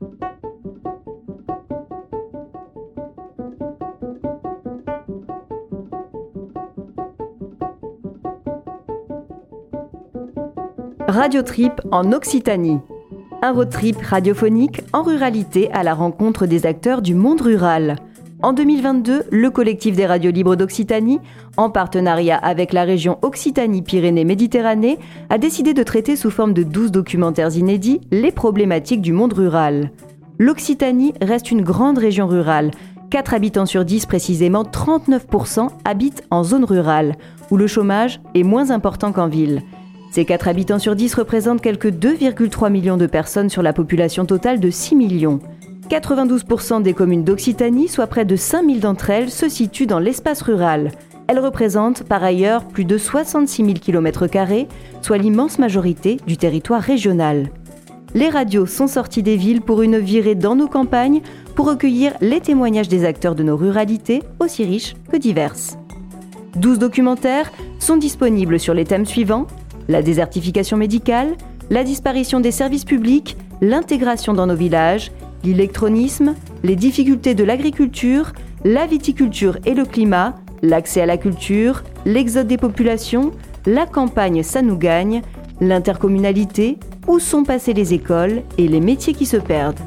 Radio Trip en Occitanie. Un road trip radiophonique en ruralité à la rencontre des acteurs du monde rural. En 2022, le collectif des radios libres d'Occitanie, en partenariat avec la région Occitanie-Pyrénées-Méditerranée, a décidé de traiter sous forme de 12 documentaires inédits les problématiques du monde rural. L'Occitanie reste une grande région rurale. 4 habitants sur 10, précisément 39%, habitent en zone rurale, où le chômage est moins important qu'en ville. Ces 4 habitants sur 10 représentent quelques 2,3 millions de personnes sur la population totale de 6 millions. 92% des communes d'Occitanie, soit près de 5000 d'entre elles, se situent dans l'espace rural. Elles représentent par ailleurs plus de 66 000 km, soit l'immense majorité du territoire régional. Les radios sont sorties des villes pour une virée dans nos campagnes pour recueillir les témoignages des acteurs de nos ruralités, aussi riches que diverses. 12 documentaires sont disponibles sur les thèmes suivants la désertification médicale, la disparition des services publics, l'intégration dans nos villages, l'électronisme, les difficultés de l'agriculture, la viticulture et le climat, l'accès à la culture, l'exode des populations, la campagne ça nous gagne, l'intercommunalité, où sont passées les écoles et les métiers qui se perdent.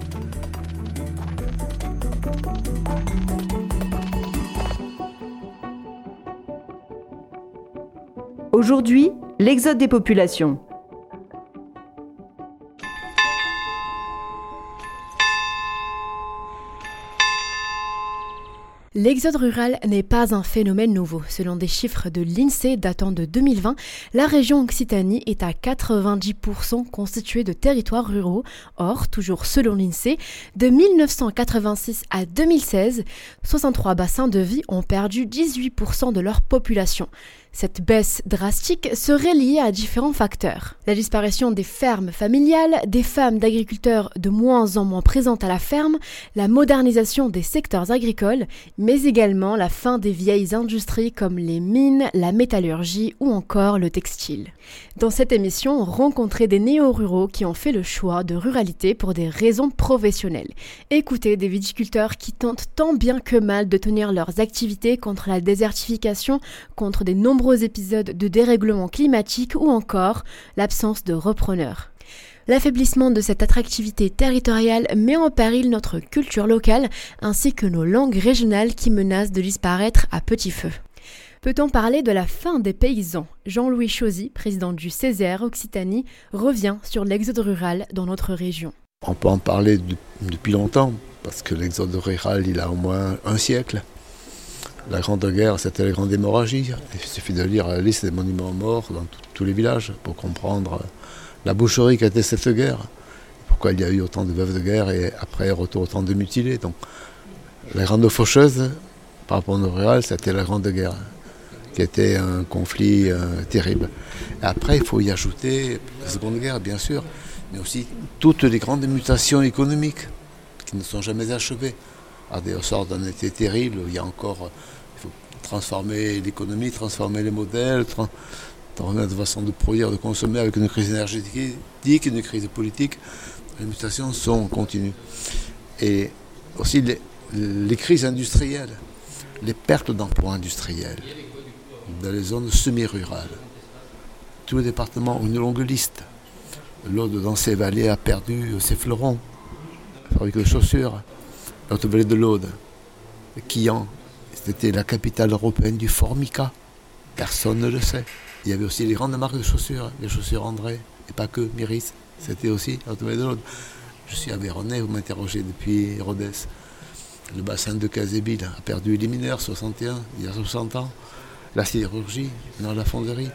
Aujourd'hui, l'exode des populations. L'exode rural n'est pas un phénomène nouveau. Selon des chiffres de l'INSEE datant de 2020, la région Occitanie est à 90% constituée de territoires ruraux. Or, toujours selon l'INSEE, de 1986 à 2016, 63 bassins de vie ont perdu 18% de leur population. Cette baisse drastique serait liée à différents facteurs. La disparition des fermes familiales, des femmes d'agriculteurs de moins en moins présentes à la ferme, la modernisation des secteurs agricoles, mais également la fin des vieilles industries comme les mines, la métallurgie ou encore le textile. Dans cette émission, rencontrer des néo-ruraux qui ont fait le choix de ruralité pour des raisons professionnelles. Écoutez des viticulteurs qui tentent tant bien que mal de tenir leurs activités contre la désertification, contre des nombreux épisodes de dérèglement climatique ou encore l'absence de repreneurs. L'affaiblissement de cette attractivité territoriale met en péril notre culture locale ainsi que nos langues régionales qui menacent de disparaître à petit feu. Peut-on parler de la fin des paysans? Jean-Louis Chauzy, président du CZR Occitanie, revient sur l'exode rural dans notre région. On peut en parler depuis longtemps, parce que l'exode rural, il a au moins un siècle. La Grande Guerre, c'était la Grande Hémorragie. Il suffit de lire la liste des monuments morts dans tous les villages pour comprendre la boucherie qu'a cette guerre. Pourquoi il y a eu autant de veuves de guerre et après retour autant de mutilés. Donc, la Grande Faucheuse, par rapport au rural, c'était la Grande Guerre, qui était un conflit euh, terrible. après, il faut y ajouter la Seconde Guerre, bien sûr, mais aussi toutes les grandes mutations économiques qui ne sont jamais achevées des sortes d'un été terrible. Il y a encore, il faut transformer l'économie, transformer les modèles, transformer notre façon de produire, de consommer avec une crise énergétique, une crise politique. Les mutations sont continues. Et aussi les, crises industrielles, les pertes d'emplois industriels dans les zones semi-rurales. Tous les départements ont une longue liste. L'Aude dans ces vallées a perdu ses fleurons, fabrique de chaussures notre vallée de l'Aude, Quillan, c'était la capitale européenne du formica. Personne ne le sait. Il y avait aussi les grandes marques de chaussures, les chaussures André, et pas que Miris. C'était aussi notre vallée de l'Aude. Je suis à Véronais, vous m'interrogez depuis Rhodes. Le bassin de Casébille a perdu les mineurs, 61, il y a 60 ans. La sidérurgie, dans la fonderie.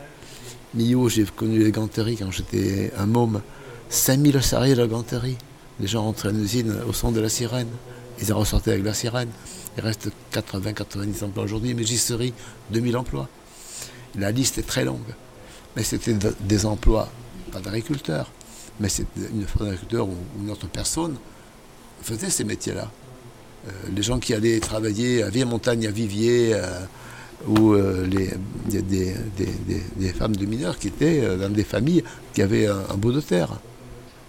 Millau, j'ai connu les ganteries quand j'étais un môme. 5000 salariés de la ganterie. Les gens rentraient à l'usine au son de la sirène. Ils ont ressorti avec la sirène. Il reste 80-90 emplois aujourd'hui. Mégisserie, 2000 emplois. La liste est très longue. Mais c'était des emplois, pas d'agriculteurs, mais c'était une d'agriculteurs où, une autre personne faisait ces métiers-là. Euh, les gens qui allaient travailler à Vieille-Montagne, à Vivier, euh, ou euh, les, des, femmes de mineurs qui étaient dans des familles qui avaient un, un bout de terre,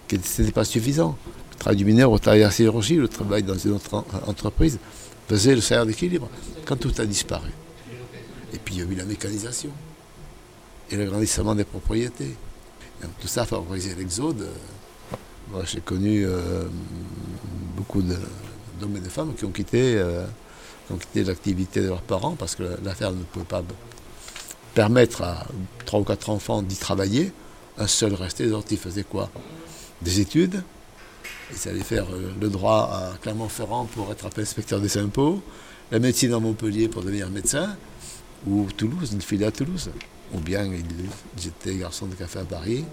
qui n'était pas suffisant travail du mineur, au travail à la le travail dans une autre entreprise, faisait le salaire d'équilibre. Quand tout a disparu. Et puis il y a eu la mécanisation et l'agrandissement des propriétés. tout ça a favorisé l'exode. Moi, j'ai connu euh, beaucoup d'hommes et de femmes qui ont quitté, euh, quitté l'activité de leurs parents parce que l'affaire ne pouvait pas permettre à trois ou quatre enfants d'y travailler. Un seul restait, les ils faisaient quoi? Des études. Ils allaient faire euh, le droit à Clermont-Ferrand pour être inspecteur des impôts, la médecine à Montpellier pour devenir médecin, ou Toulouse, une filiale à Toulouse. Ou bien j'étais garçon de café à Paris.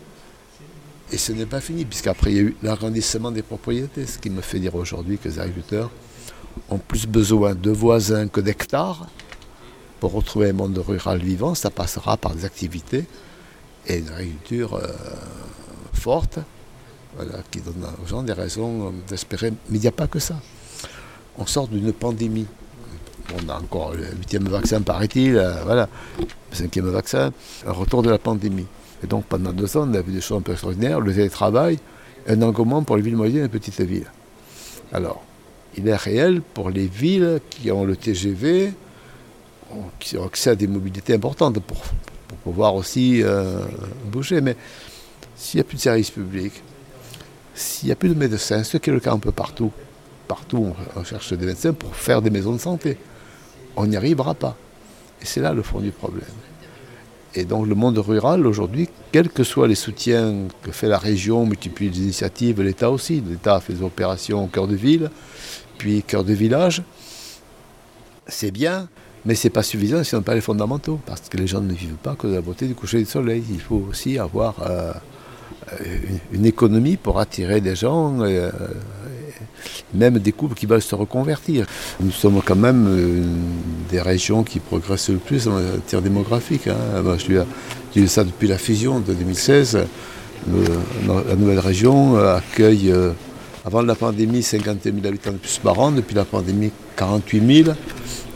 Et ce n'est pas fini, puisqu'après il y a eu l'agrandissement des propriétés, ce qui me fait dire aujourd'hui que les agriculteurs ont plus besoin de voisins que d'hectares. Pour retrouver un monde rural vivant, ça passera par des activités et une agriculture euh, forte, qui donne aux gens des raisons d'espérer. Mais il n'y a pas que ça. On sort d'une pandémie on a encore le huitième vaccin, paraît-il, euh, voilà, le cinquième vaccin, un retour de la pandémie. Et donc pendant deux ans, on a vu des choses un peu extraordinaires, le télétravail, un engouement pour les villes moyennes et petites villes. Alors, il est réel pour les villes qui ont le TGV, qui ont accès à des mobilités importantes pour, pouvoir aussi euh, bouger. Mais s'il n'y a plus de services publics, s'il n'y a plus de médecins, ce qui est le cas un peu partout, partout on cherche des médecins pour faire des maisons de santé on n'y arrivera pas. Et c'est là le fond du problème. Et donc le monde rural aujourd'hui, quels que soient les soutiens que fait la région, multiplie les initiatives, l'État aussi, l'État fait des opérations au cœur de ville, puis cœur de village, c'est bien, mais ce n'est pas suffisant si on n'a pas les fondamentaux, parce que les gens ne vivent pas que de la beauté du coucher du soleil. Il faut aussi avoir euh, une économie pour attirer des gens, euh, même des couples qui veulent se reconvertir. Nous sommes quand même euh, des régions qui progressent le plus en matière démographique. Hein. je dis ça depuis la fusion de 2016. la nouvelle région accueille, euh, avant la pandémie, 50 000 habitants de plus par an. Depuis la pandémie, 48 000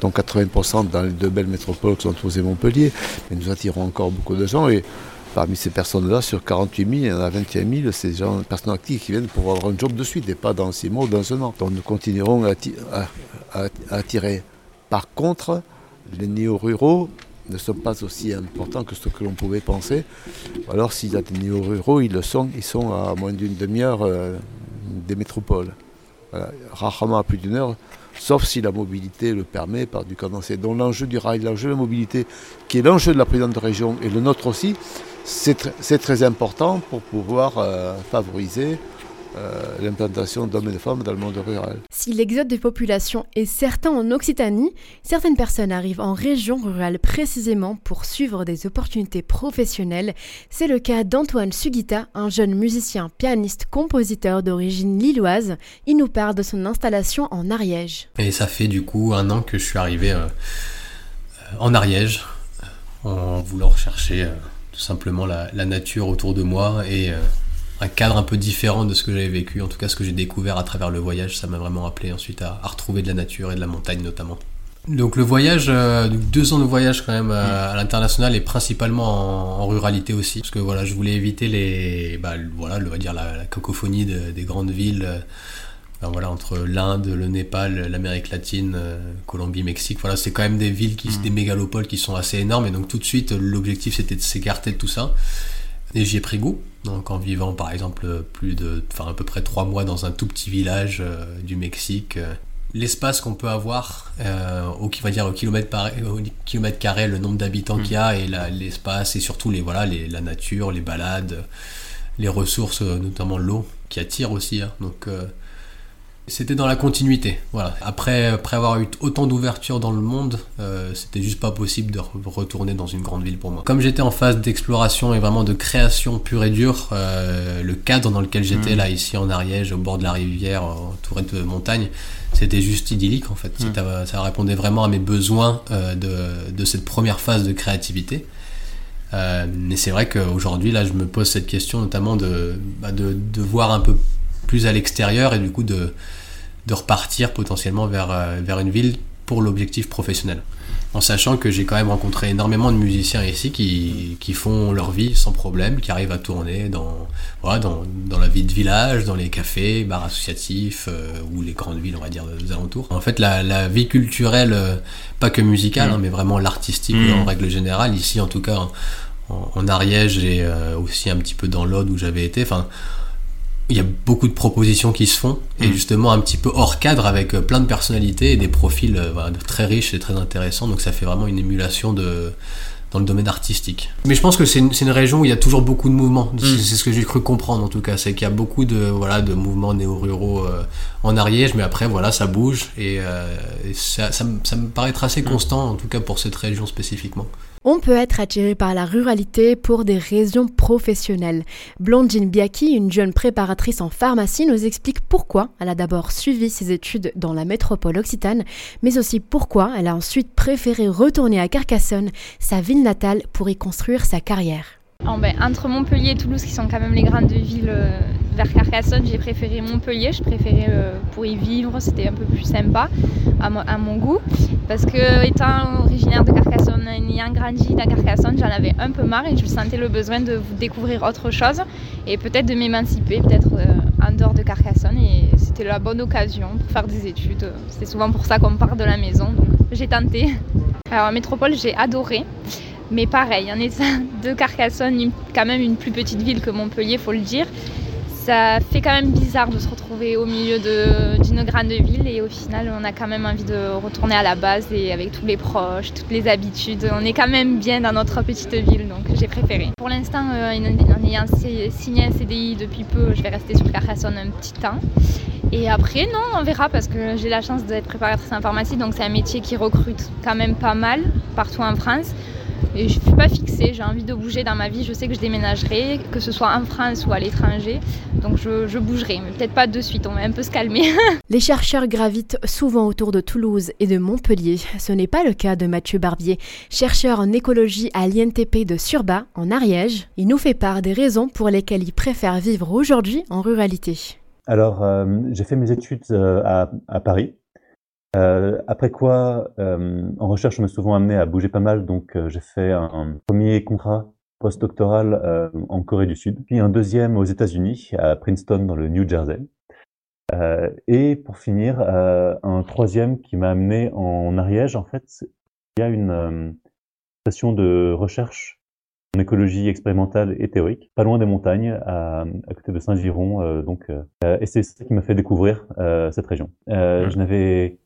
dont 80% dans les deux belles métropoles qui sont Toulouse et Montpellier. Mais nous attirons encore beaucoup de gens et Parmi ces personnes-là, sur 48 000, il y en a 21 000, c'est des personnes actives qui viennent pour avoir un job de suite et pas dans six mois ou dans un an. Donc nous continuerons à, attirer. Par contre, les néo-ruraux ne sont pas aussi importants que ce que l'on pouvait penser. Alors s'il y a des néo-ruraux, ils le sont, ils sont à moins d'une demi-heure euh, des métropoles. Rarement à plus d'une heure, sauf si la mobilité le permet par du condensé. Donc l'enjeu du rail, l'enjeu de la mobilité, qui est l'enjeu de la présidente de région et le nôtre aussi, c'est très important pour pouvoir euh, favoriser euh, l'implantation d'hommes et de femmes dans le monde rural. Si l'exode des populations est certain en Occitanie, certaines personnes arrivent en région rurale précisément pour suivre des opportunités professionnelles. C'est le cas d'Antoine Sugita, un jeune musicien, pianiste, compositeur d'origine lilloise. Il nous parle de son installation en Ariège. Et ça fait du coup un an que je suis arrivé euh, en Ariège en voulant rechercher tout simplement la, nature autour de moi et euh, un cadre un peu différent de ce que j'avais vécu, en tout cas ce que j'ai découvert à travers le voyage, ça m'a vraiment appelé ensuite à, retrouver de la nature et de la montagne notamment. Donc le voyage, euh, deux ans de voyage quand même à, l'international et principalement en, ruralité aussi, parce que voilà, je voulais éviter les, bah, voilà, on va dire la, cacophonie des grandes villes. Euh, voilà, entre l'Inde, le Népal, l'Amérique latine, euh, Colombie, Mexique, voilà, c'est quand même des villes, qui, mm. des mégalopoles qui sont assez énormes. Et donc tout de suite, l'objectif c'était de s'écarter de tout ça. Et j'y ai pris goût. Donc en vivant par exemple plus de, enfin à peu près trois mois dans un tout petit village euh, du Mexique, euh, l'espace qu'on peut avoir au, va dire, au, kilomètre, par, au kilomètre carré, le nombre d'habitants mm. qu'il y a et l'espace et surtout les, voilà, les, la nature, les balades, les ressources, notamment l'eau qui attire aussi. Hein. donc c'était dans la continuité. Voilà. Après, après avoir eu autant d'ouverture dans le monde, euh, c'était juste pas possible de retourner dans une grande ville pour moi. Comme j'étais en phase d'exploration et vraiment de création pure et dure, euh, le cadre dans lequel j'étais mm. là, ici en Ariège, au bord de la rivière, entouré de montagnes, c'était juste idyllique en fait. Mm. Ça répondait vraiment à mes besoins euh, de, de, cette première phase de créativité. mais c'est vrai qu'aujourd'hui, là, je me pose cette question notamment de, bah, de, de voir un peu plus à l'extérieur et du coup de, de repartir potentiellement vers, euh, vers une ville pour l'objectif professionnel. en sachant que j'ai quand même rencontré énormément de musiciens ici qui, qui, font leur vie sans problème, qui arrivent à tourner dans, voilà, dans, dans la vie de village, dans les cafés, bars associatifs euh, ou les grandes villes, on va dire, des alentours. En fait, la, la vie culturelle, euh, pas que musicale, mm. hein, mais vraiment l'artistique mm. en règle générale, ici en tout cas en, en Ariège et euh, aussi un petit peu dans l'Aude où j'avais été, enfin il y a beaucoup de propositions qui se font et mm. justement un petit peu hors cadre avec euh, plein de personnalités et des profils euh, très riches et très intéressants. Donc ça fait vraiment une émulation de dans le domaine artistique. Mais je pense que c'est une, une, région où il y a toujours beaucoup de mouvements. Mm. C'est ce que j'ai cru comprendre en tout cas, c'est qu'il y a beaucoup de voilà de mouvements néo-ruraux euh, en Ariège, mais après voilà ça bouge et, ça, ça, ça, me paraît assez mm. constant en tout cas pour cette région spécifiquement. On peut être attiré par la ruralité pour des raisons professionnelles. Blondine Biaki, une jeune préparatrice en pharmacie, nous explique pourquoi elle a d'abord suivi ses études dans la métropole occitane, mais aussi pourquoi elle a ensuite préféré retourner à Carcassonne, sa ville natale, pour y construire sa carrière. Oh ben, entre Montpellier et Toulouse, qui sont quand même les grandes villes euh, vers Carcassonne, j'ai préféré Montpellier. Je préférais euh, pour y vivre, c'était un peu plus sympa à, mon, goût. Parce que étant originaire de Carcassonne, ayant grandi à Carcassonne, j'en avais un peu marre et je sentais le besoin de découvrir autre chose et peut-être de m'émanciper, peut-être euh, en dehors de Carcassonne. Et c'était la bonne occasion pour faire des études. C'est souvent pour ça qu'on part de la maison, donc j'ai tenté. Alors en métropole, j'ai adoré. Mais pareil, en état de Carcassonne, quand même une plus petite ville que Montpellier, faut le dire. Ça fait quand même bizarre de se retrouver au milieu d'une grande ville et au final on a quand même envie de retourner à la base et avec tous les proches, toutes les habitudes. On est quand même bien dans notre petite ville donc j'ai préféré. Pour l'instant euh, en ayant signé un CDI depuis peu, je vais rester sur Carcassonne un petit temps. Et après, non, on verra parce que j'ai la chance d'être préparatrice en pharmacie, donc c'est un métier qui recrute quand même pas mal partout en France. Et je ne suis pas fixée, j'ai envie de bouger dans ma vie. Je sais que je déménagerai, que ce soit en France ou à l'étranger. Donc je, bougerai, mais peut-être pas de suite, on va un peu se calmer. Les chercheurs gravitent souvent autour de Toulouse et de Montpellier. Ce n'est pas le cas de Mathieu Barbier, chercheur en écologie à l'INTP de Surba, en Ariège. Il nous fait part des raisons pour lesquelles il préfère vivre aujourd'hui en ruralité. Alors, euh, j'ai fait mes études euh, à Paris, euh, après quoi, euh, en recherche, je me suis souvent amené à bouger pas mal, donc euh, j'ai fait un, premier contrat postdoctoral euh, en Corée du Sud, puis un deuxième aux États-Unis, à Princeton dans le New Jersey, et pour finir, un troisième qui m'a amené en Ariège. En fait, il y a une station de recherche en écologie expérimentale et théorique, pas loin des montagnes, à, à côté de Saint-Giron, donc, et c'est ça qui m'a fait découvrir cette région. Mmh. Je n'avais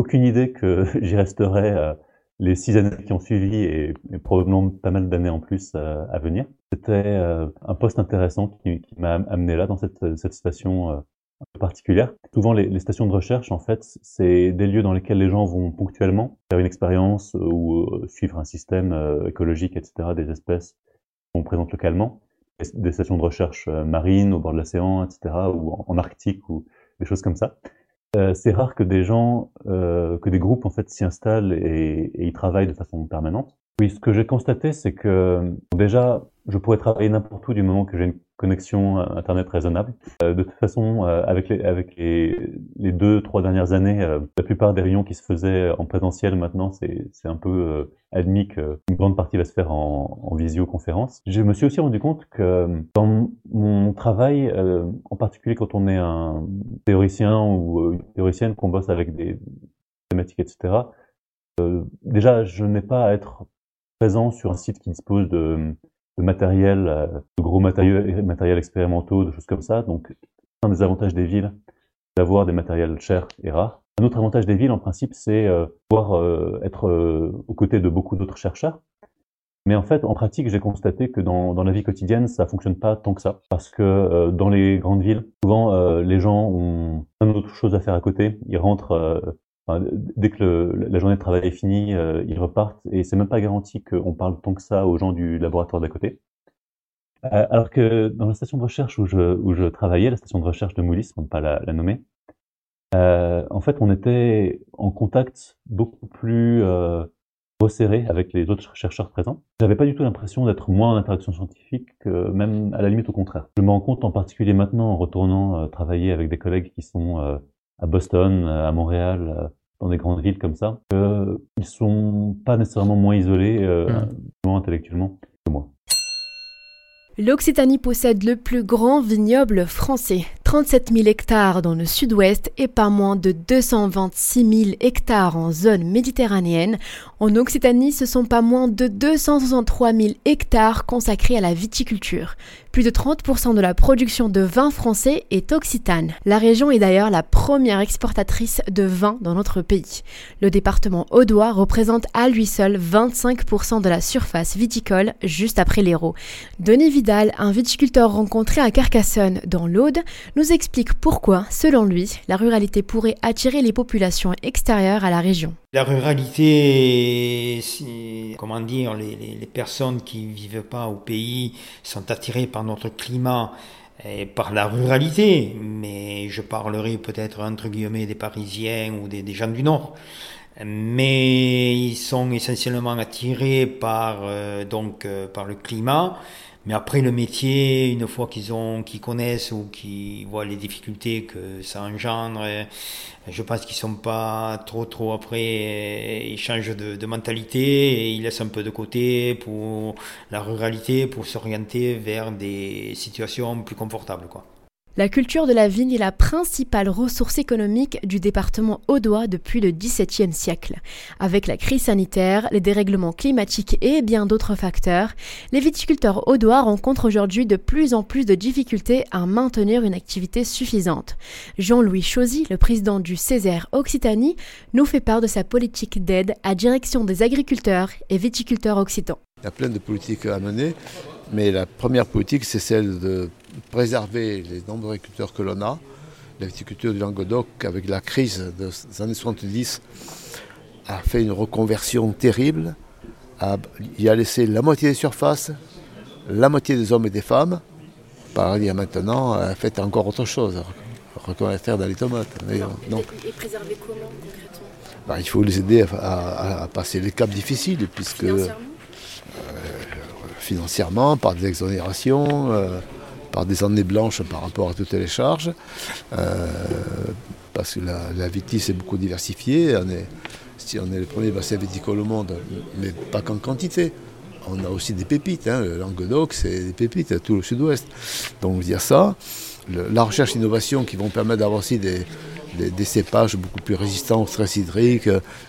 aucune idée que j'y resterai euh, les six années qui ont suivi et, probablement pas mal d'années en plus euh, à venir. C'était euh, un poste intéressant qui, m'a amené là dans cette, station un peu particulière. Souvent, les, stations de recherche, en fait, c'est des lieux dans lesquels les gens vont ponctuellement faire une expérience ou suivre un système écologique, etc., des espèces qu'on présente localement. Des stations de recherche marines au bord de l'océan, etc., ou en Arctique ou des choses comme ça. Euh, c'est rare que des gens, euh, que des groupes en fait s'y installent et, et y travaillent de façon permanente. Oui, ce que j'ai constaté, c'est que déjà, je pourrais travailler n'importe où du moment que j'ai une connexion euh, Internet raisonnable. Euh, de toute façon, euh, avec, les, deux, trois dernières années, la plupart des réunions qui se faisaient en présentiel maintenant, c'est un peu admis qu'une grande partie va se faire en, en, visioconférence. Je me suis aussi rendu compte que dans mon travail, en particulier quand on est un théoricien ou une théoricienne, qu'on bosse avec des thématiques, etc., déjà, je n'ai pas à être présent sur un site qui dispose de de matériel, euh, de gros matériel, matériel expérimentaux, de choses comme ça. Donc, un des avantages des villes, d'avoir des matériels chers et rares. Un autre avantage des villes, en principe, c'est euh, pouvoir euh, être aux côtés de beaucoup d'autres chercheurs. Mais en fait, en pratique, j'ai constaté que dans, dans, la vie quotidienne, ça fonctionne pas tant que ça. Parce que dans les grandes villes, souvent, les gens ont plein d'autres choses à faire à côté. Ils rentrent dès que la journée de travail est finie, euh, ils repartent et c'est même pas garanti qu'on parle tant que ça aux gens du laboratoire d'à côté. Euh, alors que dans la station de recherche où je, travaillais, la station de recherche de Moulis, pour ne pas la, nommer, euh, en fait, on était en contact beaucoup plus resserré avec les autres chercheurs présents. J'avais pas du tout l'impression d'être moins en interaction scientifique, que même à la limite au contraire. Je me rends compte en particulier maintenant en retournant travailler avec des collègues qui sont à Boston, à Montréal, dans des grandes villes comme ça, qu'ils sont pas nécessairement moins isolés, euh, moins intellectuellement que moi. L'Occitanie possède le plus grand vignoble français, 37 000 hectares dans le sud-ouest et pas moins de 226 000 hectares en zone méditerranéenne. En Occitanie, ce sont pas moins de 263 000 hectares consacrés à la viticulture. Plus de 30% de la production de vin français est occitane. La région est d'ailleurs la première exportatrice de vin dans notre pays. Le département audois représente à lui seul 25% de la surface viticole juste après l'Hérault. Denis Vidal, un viticulteur rencontré à Carcassonne dans l'Aude, explique pourquoi, selon lui, la ruralité pourrait attirer les populations extérieures à la région. La ruralité, comment dire, les, personnes qui vivent pas au pays sont attirées par notre climat et par la ruralité, mais je parlerai peut-être entre guillemets des Parisiens ou des, des gens du Nord. Mais ils sont essentiellement attirés par euh, donc euh, par le climat mais après le métier, une fois qu'ils ont, qu'ils connaissent ou qu'ils voient les difficultés que ça engendre, euh, je pense qu'ils sont pas trop trop après, ils changent de, de mentalité et ils laissent un peu de côté pour la ruralité, pour s'orienter vers des situations plus confortables, quoi. La culture de la vigne est la principale ressource économique du département audois depuis le XVIIe siècle. Avec la crise sanitaire, les dérèglements climatiques et bien d'autres facteurs, les viticulteurs audois rencontrent aujourd'hui de plus en plus de difficultés à maintenir une activité suffisante. Jean-Louis Chauzy, le président du Césaire Occitanie, nous fait part de sa politique d'aide à direction des agriculteurs et viticulteurs occitans. Il y a plein de politiques à mener, mais la première politique, c'est celle de préserver les nombreux agriculteurs que l'on a. La viticulture du Languedoc, avec la crise des années 70, a fait une reconversion terrible. il a laissé la moitié des surfaces, la moitié des hommes et des femmes. Par dire maintenant, a fait encore autre chose, reconvertir dans les tomates. Donc, et, préserver comment concrètement? Bah, Il faut les aider à, passer les caps difficiles, puisque financièrement, euh, financièrement par des exonérations. Euh, par des années blanches par rapport à toutes les charges, euh, parce que la, la est beaucoup diversifiée. On est, si on est le premier bassin viticole au monde, mais pas qu'en quantité. On a aussi des pépites. Hein. Le Languedoc, c'est des pépites, tout le sud-ouest. Donc, il y a ça. la recherche et l'innovation qui vont permettre d'avoir aussi des, cépages beaucoup plus résistants au stress hydrique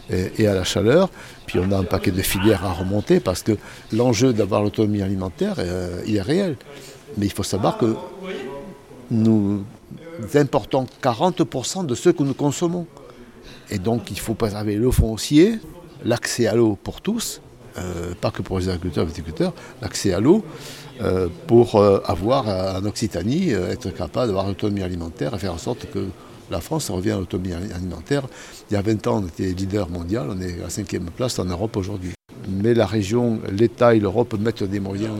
et, à la chaleur. Puis on a un paquet de filières à remonter parce que l'enjeu d'avoir l'autonomie alimentaire, euh, il est réel. Mais il faut savoir que nous importons 40% de ce que nous consommons. Et donc il faut préserver le foncier, l'accès à l'eau pour tous, euh, pas que pour les agriculteurs et viticulteurs, l'accès à l'eau euh, pour euh, avoir en Occitanie, être capable d'avoir l'autonomie alimentaire et faire en sorte que la France revient à l'autonomie alimentaire. Il y a 20 ans, on était leader mondial, on est à la cinquième place en Europe aujourd'hui. Mais la région, l'État et l'Europe mettent des moyens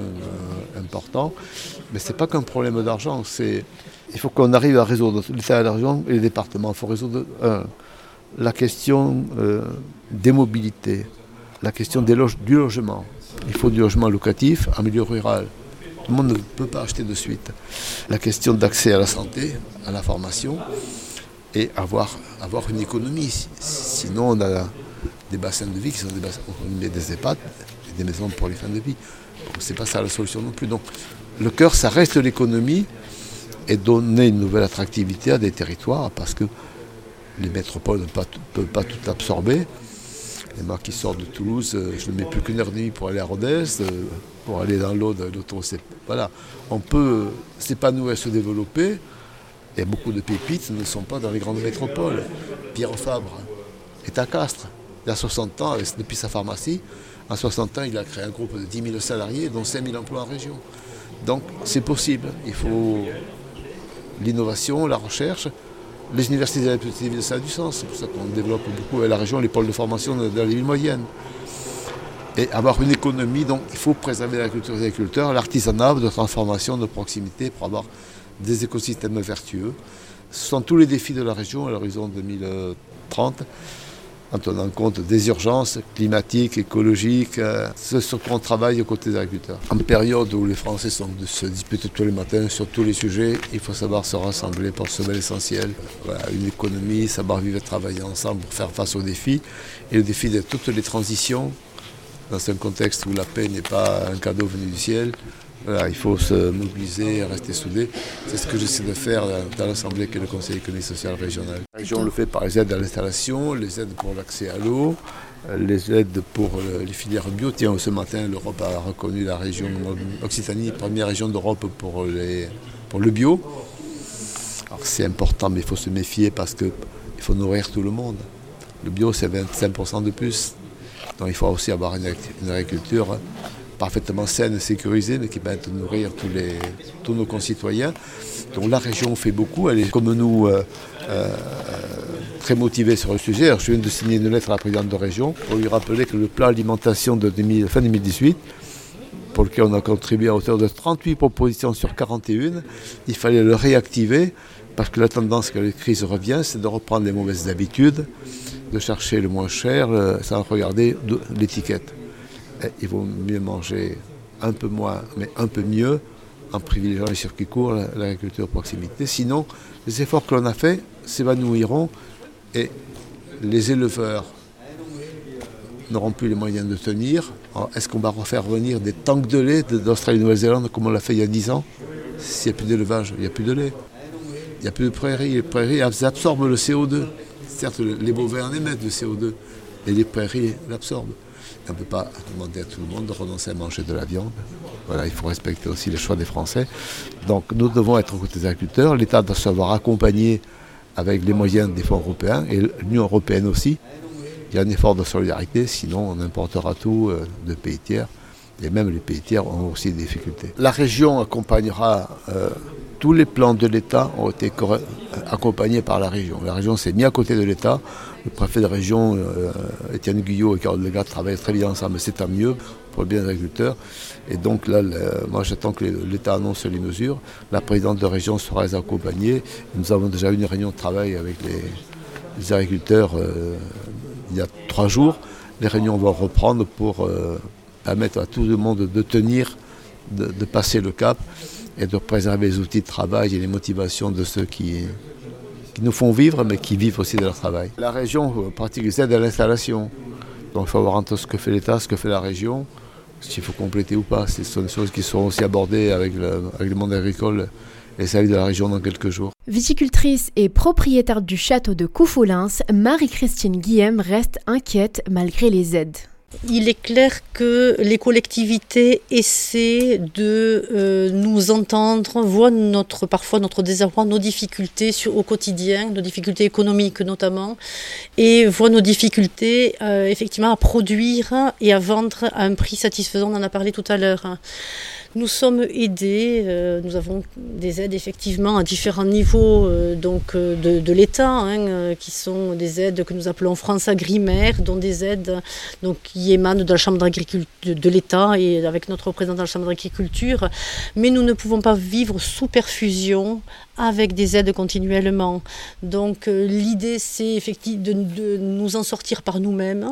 importants. Mais ce n'est pas qu'un problème d'argent, il faut qu'on arrive à résoudre, l'État et l'argent et les départements, il faut résoudre la question euh, des mobilités, la question du logement. Il faut du logement locatif en milieu rural. Tout le monde ne peut pas acheter de suite. La question d'accès à la santé, à la formation et avoir, avoir une économie. Sinon, on a des bassins de vie qui sont des bassins, des EHPAD et des maisons pour les fins de vie. Ce c'est pas ça la solution non plus. Donc, le cœur, ça reste l'économie et donner une nouvelle attractivité à des territoires parce que les métropoles ne peuvent pas tout absorber. Et moi qui sors de Toulouse, euh, je ne mets plus qu'une heure et demie pour aller à Rodez, euh, pour aller dans l'Aude, Voilà. On peut s'épanouir, se développer. Et beaucoup de pépites ne sont pas dans les grandes métropoles. Pierre Fabre est à Castres. Il y a 60 ans, depuis sa pharmacie, en 60 ans, il a créé un groupe de 10 000 salariés, dont 5 000 emplois en région. Donc c'est possible. Il faut l'innovation, la recherche. Les universités et les villes, ça a du sens. C'est pour ça qu'on développe beaucoup la région les pôles de formation dans les villes moyennes. Et avoir une économie, donc il faut préserver la culture des agriculteurs, l'artisanat de transformation, de proximité pour avoir des écosystèmes vertueux. Ce sont tous les défis de la région à l'horizon 2030. En tenant compte des urgences climatiques, écologiques, euh, ce sur quoi on travaille aux côtés des agriculteurs. En période où les Français se disputent tous les matins sur tous les sujets, il faut savoir se rassembler pour semer l'essentiel. une économie, savoir vivre et travailler ensemble pour faire face aux défis. Et le défi de toutes les transitions, dans un contexte où la paix n'est pas un cadeau venu du ciel, il faut se mobiliser, rester soudé. C'est ce que j'essaie de faire dans l'Assemblée qui est le Conseil économique social régional. La région le fait par les aides à l'installation, les aides pour l'accès à l'eau, les aides pour les filières bio. Tiens, ce matin, l'Europe a reconnu la région Occitanie, première région d'Europe pour, pour le bio. Alors c'est important, mais il faut se méfier parce qu'il faut nourrir tout le monde. Le bio, c'est 25% de plus. Donc il faut aussi avoir une agriculture parfaitement saine sécurisée, mais qui permettent de nourrir tous, les, tous nos concitoyens. Donc la région fait beaucoup, elle est comme nous euh, euh, très motivée sur le sujet. Je viens de signer une lettre à la présidente de région pour lui rappeler que le plan alimentation de fin 2018, pour lequel on a contribué à hauteur de 38 propositions sur 41, il fallait le réactiver parce que la tendance que la crise revient, c'est de reprendre les mauvaises habitudes, de chercher le moins cher euh, sans regarder l'étiquette. Eh, il vaut mieux manger un peu moins, mais un peu mieux, en privilégiant les circuits courts, l'agriculture proximité. Sinon, les efforts que l'on a faits s'évanouiront et les éleveurs n'auront plus les moyens de tenir. Est-ce qu'on va refaire venir des tanks de lait d'Australie-Nouvelle-Zélande comme on l'a fait il y a 10 ans? S'il n'y a plus d'élevage, il n'y a plus de lait. Il n'y a plus de prairies. Les prairies absorbent le CO2. Certes, les bovins en émettent le CO2, et les prairies l'absorbent. On ne peut pas demander à tout le monde de renoncer à manger de la viande. Voilà, il faut respecter aussi les choix des Français. Donc nous devons être aux côtés des agriculteurs. L'État doit savoir accompagner avec les moyens des fonds européens et l'Union européenne aussi. Il y a un effort de solidarité, sinon on importera tout euh, de pays tiers. Et même les pays tiers ont aussi des difficultés. La région accompagnera, euh, tous les plans de l'État ont été accompagnés par la région. La région s'est mise à côté de l'État le préfet de région, euh, Étienne Guyot et Carole Legat travaillent très bien ensemble, c'est tant mieux pour le bien des agriculteurs. Et donc là, moi j'attends que l'État annonce les mesures. La présidente de région sera accompagnée. Nous avons déjà eu une réunion de travail avec les, agriculteurs euh, il y a trois jours. Les réunions vont reprendre pour euh, permettre à tout le monde de tenir, de passer le cap et de préserver les outils de travail et les motivations de ceux qui, qui nous font vivre, mais qui vivent aussi de leur travail. La région pratique les aides à l'installation. Donc il faut voir entre ce que fait l'État, ce que fait la région, s'il faut compléter ou pas. Ce sont des choses qui seront aussi abordées avec le, avec le monde agricole et celle de la région dans quelques jours. Viticultrice et propriétaire du château de Coufoulins, Marie-Christine Guillem reste inquiète malgré les aides. Il est clair que les collectivités essaient de euh, nous entendre, voient notre, parfois notre désarroi, nos difficultés au quotidien, nos difficultés économiques notamment, et voient nos difficultés euh, effectivement à produire et à vendre à un prix satisfaisant, on en a parlé tout à l'heure. Nous sommes aidés, euh, nous avons des aides effectivement à différents niveaux euh, donc, euh, de, l'État, hein, qui sont des aides que nous appelons France Agrimaire, dont des aides donc, qui émanent de la Chambre d'agriculture de, l'État et avec notre représentant de la Chambre d'agriculture. Mais nous ne pouvons pas vivre sous perfusion avec des aides continuellement. Donc l'idée c'est effectivement de, de, nous en sortir par nous-mêmes.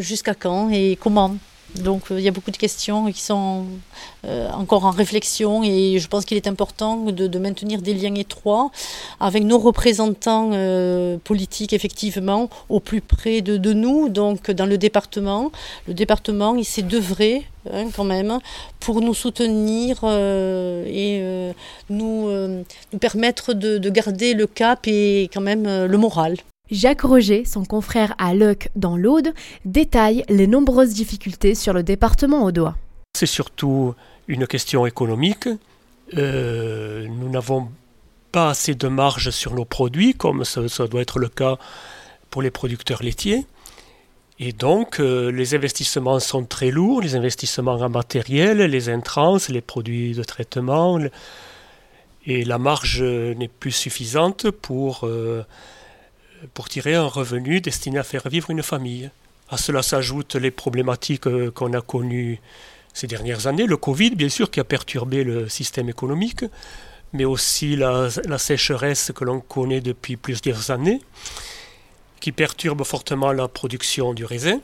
Jusqu'à quand et comment donc euh, il y a beaucoup de questions qui sont euh, encore en réflexion et je pense qu'il est important de, maintenir des liens étroits avec nos représentants euh, politiques effectivement au plus près de, nous, donc dans le département. Le département il s'est d'œuvrer hein, quand même pour nous soutenir et nous, nous permettre de garder le cap et quand même le moral. Jacques Roger, son confrère à Leuc dans l'Aude, détaille les nombreuses difficultés sur le département audois. C'est surtout une question économique. Euh, nous n'avons pas assez de marge sur nos produits, comme ça, doit être le cas pour les producteurs laitiers. Et donc, euh, les investissements sont très lourds, les investissements en matériel, les intrants, les produits de traitement, et la marge n'est plus suffisante pour euh, pour tirer un revenu destiné à faire vivre une famille. À cela s'ajoutent les problématiques euh, qu'on a connues ces dernières années, le Covid bien sûr qui a perturbé le système économique, mais aussi la, sécheresse que l'on connaît depuis plusieurs années. qui perturbe fortement la production du raisin.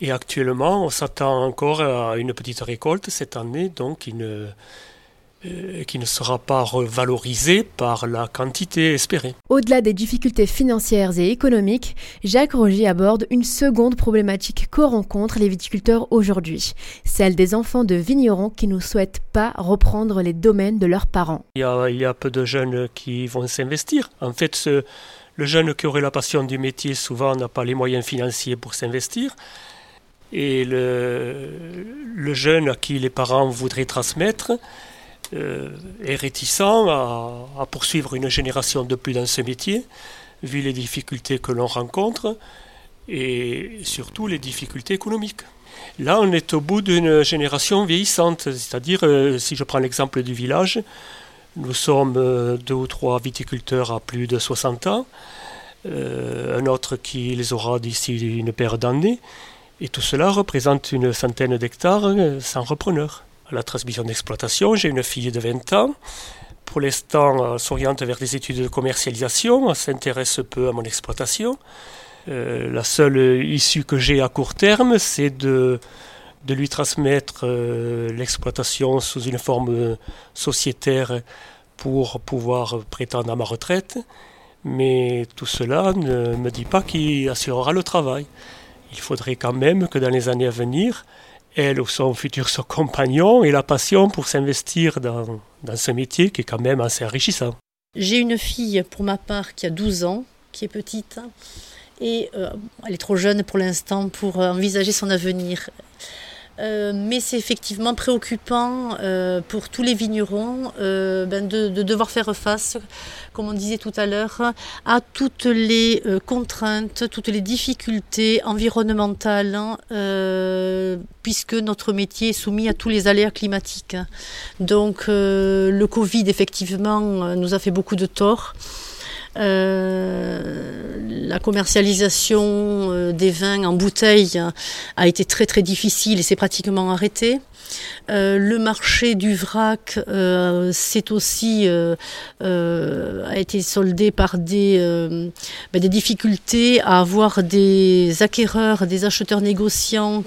Et actuellement, on s'attend encore à une petite récolte cette année, donc une, qui ne sera pas revalorisé par la quantité espérée. Au-delà des difficultés financières et économiques, Jacques Roger aborde une seconde problématique que rencontrent les viticulteurs aujourd'hui, celle des enfants de vignerons qui ne souhaitent pas reprendre les domaines de leurs parents. Il y a, il y a peu de jeunes qui vont s'investir. En fait, ce, le jeune qui aurait la passion du métier souvent n'a pas les moyens financiers pour s'investir. Et le, le jeune à qui les parents voudraient transmettre, euh, est réticent à, poursuivre une génération de plus dans ce métier, vu les difficultés que l'on rencontre et surtout les difficultés économiques. Là, on est au bout d'une génération vieillissante, c'est-à-dire, euh, si je prends l'exemple du village, nous sommes euh, deux ou trois viticulteurs à plus de 60 ans, un autre qui les aura d'ici une paire d'années, et tout cela représente une centaine d'hectares sans repreneur la transmission d'exploitation. J'ai une fille de 20 ans. Pour l'instant, elle s'oriente vers des études de commercialisation. Elle s'intéresse peu à mon exploitation. Euh, la seule issue que j'ai à court terme, c'est de, de lui transmettre euh, l'exploitation sous une forme sociétaire pour pouvoir prétendre à ma retraite. Mais tout cela ne me dit pas qui assurera le travail. Il faudrait quand même que dans les années à venir, elle ou son futur compagnon et la passion pour s'investir dans, dans ce métier qui est quand même assez enrichissant. J'ai une fille pour ma part qui a 12 ans, qui est petite, et euh, elle est trop jeune pour l'instant pour euh, envisager son avenir. Euh, mais c'est effectivement préoccupant euh, pour tous les vignerons euh, ben de, de, devoir faire face, comme on disait tout à l'heure, à toutes les contraintes, toutes les difficultés environnementales, hein, puisque notre métier est soumis à tous les aléas climatiques. Donc le Covid, effectivement, nous a fait beaucoup de tort. Euh, la commercialisation euh, des vins en bouteille a été très très difficile et c'est pratiquement arrêté. Euh, le marché du vrac euh, aussi euh, euh, a été soldé par des, ben des difficultés à avoir des acquéreurs, des acheteurs négociants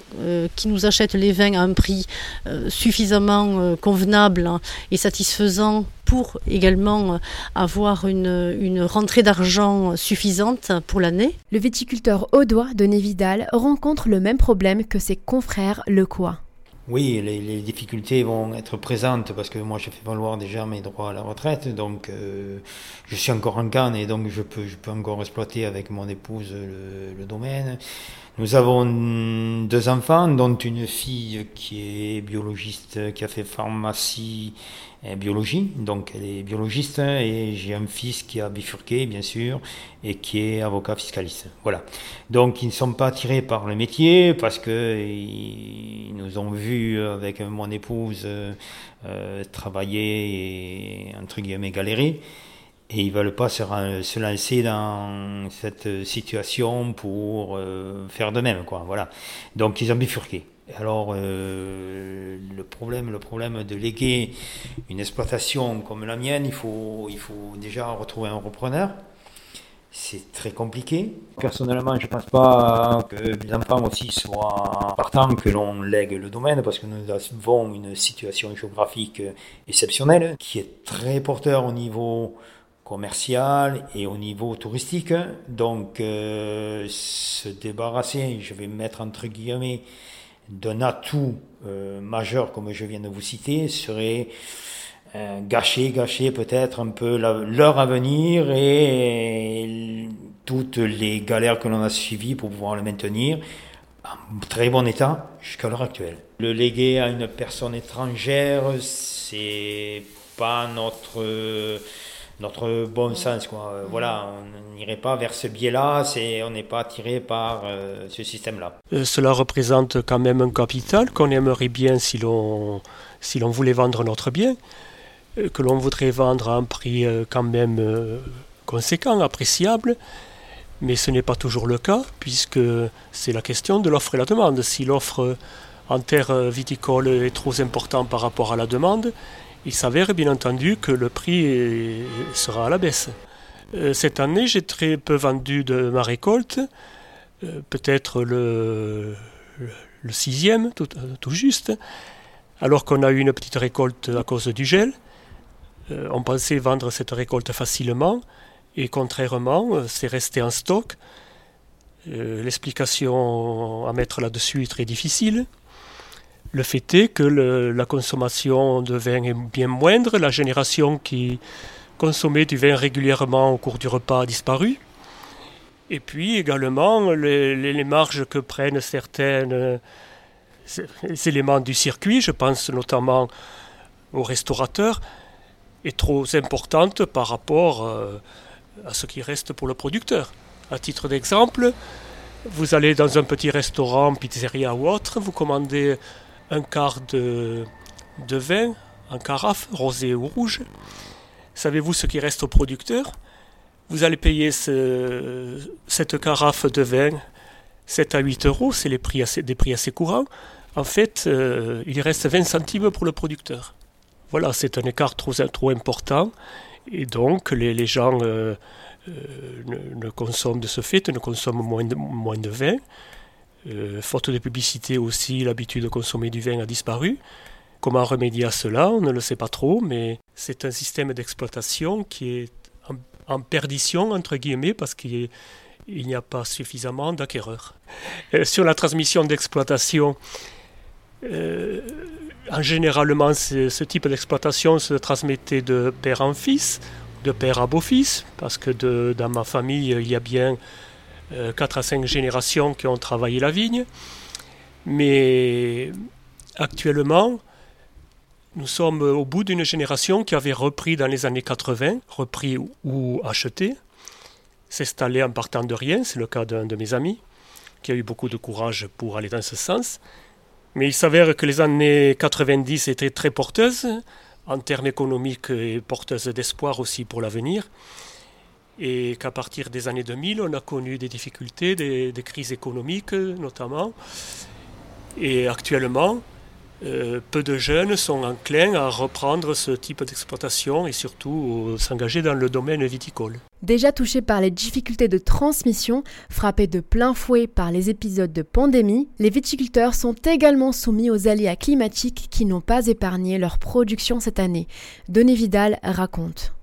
qui nous achètent les vins à un prix suffisamment convenable et satisfaisant pour également avoir une, une rentrée d'argent suffisante pour l'année. Le viticulteur Audois de Névidal rencontre le même problème que ses confrères lecois. Oui, les, difficultés vont être présentes parce que moi j'ai fait valoir déjà mes droits à la retraite, donc euh, je suis encore en canne et donc je peux, je peux encore exploiter avec mon épouse le, le domaine. Nous avons deux enfants, dont une fille qui est biologiste, qui a fait pharmacie biologie, donc elle est biologiste, et j'ai un fils qui a bifurqué, bien sûr, et qui est avocat fiscaliste. Voilà. Donc ils ne sont pas attirés par le métier parce que ils nous ont vus avec mon épouse euh, travailler et entre guillemets galérer. Et ils veulent pas se, lancer dans cette situation pour euh, faire de même quoi. Voilà. Donc ils ont bifurqué alors euh, le problème le problème de léguer une exploitation comme la mienne il faut il faut déjà retrouver un repreneur c'est très compliqué. Personnellement, je ne pense pas que les enfants aussi soient partants que l'on lègue le domaine parce que nous avons une situation géographique exceptionnelle qui est très porteur au niveau commercial et au niveau touristique. Donc, euh, se débarrasser, je vais mettre entre guillemets, d'un atout euh, majeur comme je viens de vous citer serait euh, gâcher, gâcher peut-être un peu leur avenir et toutes les galères que l'on a suivies pour pouvoir le maintenir en très bon état jusqu'à l'heure actuelle. Le léguer à une personne étrangère, c'est pas notre notre bon sens. Quoi. Euh, voilà, on n'irait pas vers ce biais-là, c'est, on n'est pas attiré par euh, ce système-là. Euh, cela représente quand même un capital qu'on aimerait bien si l'on, si l'on voulait vendre notre bien, que l'on voudrait vendre à un prix quand même conséquent, appréciable. Mais ce n'est pas toujours le cas, puisque c'est la question de l'offre et la demande. Si l'offre en terre viticole est trop importante par rapport à la demande, il s'avère bien entendu que le prix sera à la baisse. cette année, j'ai très peu vendu de ma récolte, peut-être le, sixième, tout, tout juste, alors qu'on a eu une petite récolte à cause du gel. on pensait vendre cette récolte facilement, et contrairement, c'est resté en stock. L'explication à mettre là-dessus est très difficile. Le fait est que la consommation de vin est bien moindre. La génération qui consommait du vin régulièrement au cours du repas a disparu. Et puis également, les, marges que prennent certains euh, éléments du circuit, je pense notamment aux restaurateurs, est trop importante par rapport euh, à ce qui reste pour le producteur. À titre d'exemple, vous allez dans un petit restaurant, pizzeria ou autre, vous commandez un quart de, vin en carafe, rosé ou rouge. Savez-vous ce qui reste au producteur? Vous allez payer cette carafe de vin 7 à 8 euros, c'est des prix assez courants. En fait, euh, il reste 20 centimes pour le producteur. Voilà, c'est un écart trop, important. Et donc, les, gens euh, euh, ne, consomment de ce fait, ne consomment moins de vin. Euh, faute de publicité aussi, l'habitude de consommer du vin a disparu. Comment remédier à cela On ne le sait pas trop, mais c'est un système d'exploitation qui est en, perdition, entre guillemets, parce qu'il n'y a pas suffisamment d'acquéreurs. Euh, sur la transmission d'exploitation, euh, en généralement, ce type d'exploitation se transmettait de père en fils, de père à beau-fils, parce que dans ma famille, il y a bien 4 euh, à 5 générations qui ont travaillé la vigne. Mais actuellement, nous sommes au bout d'une génération qui avait repris dans les années 80, repris ou acheté, s'installer en partant de rien, c'est le cas d'un de mes amis, qui a eu beaucoup de courage pour aller dans ce sens. Mais il s'avère que les années 90 étaient très porteuses en termes économiques et porteuses d'espoir aussi pour l'avenir et qu'à partir des années 2000, on a connu des difficultés, des, crises économiques notamment. Et actuellement, euh, peu de jeunes sont enclins à reprendre ce type d'exploitation et surtout s'engager dans le domaine viticole. Déjà touchés par les difficultés de transmission, frappés de plein fouet par les épisodes de pandémie, les viticulteurs sont également soumis aux aléas climatiques qui n'ont pas épargné leur production cette année. Denis Vidal raconte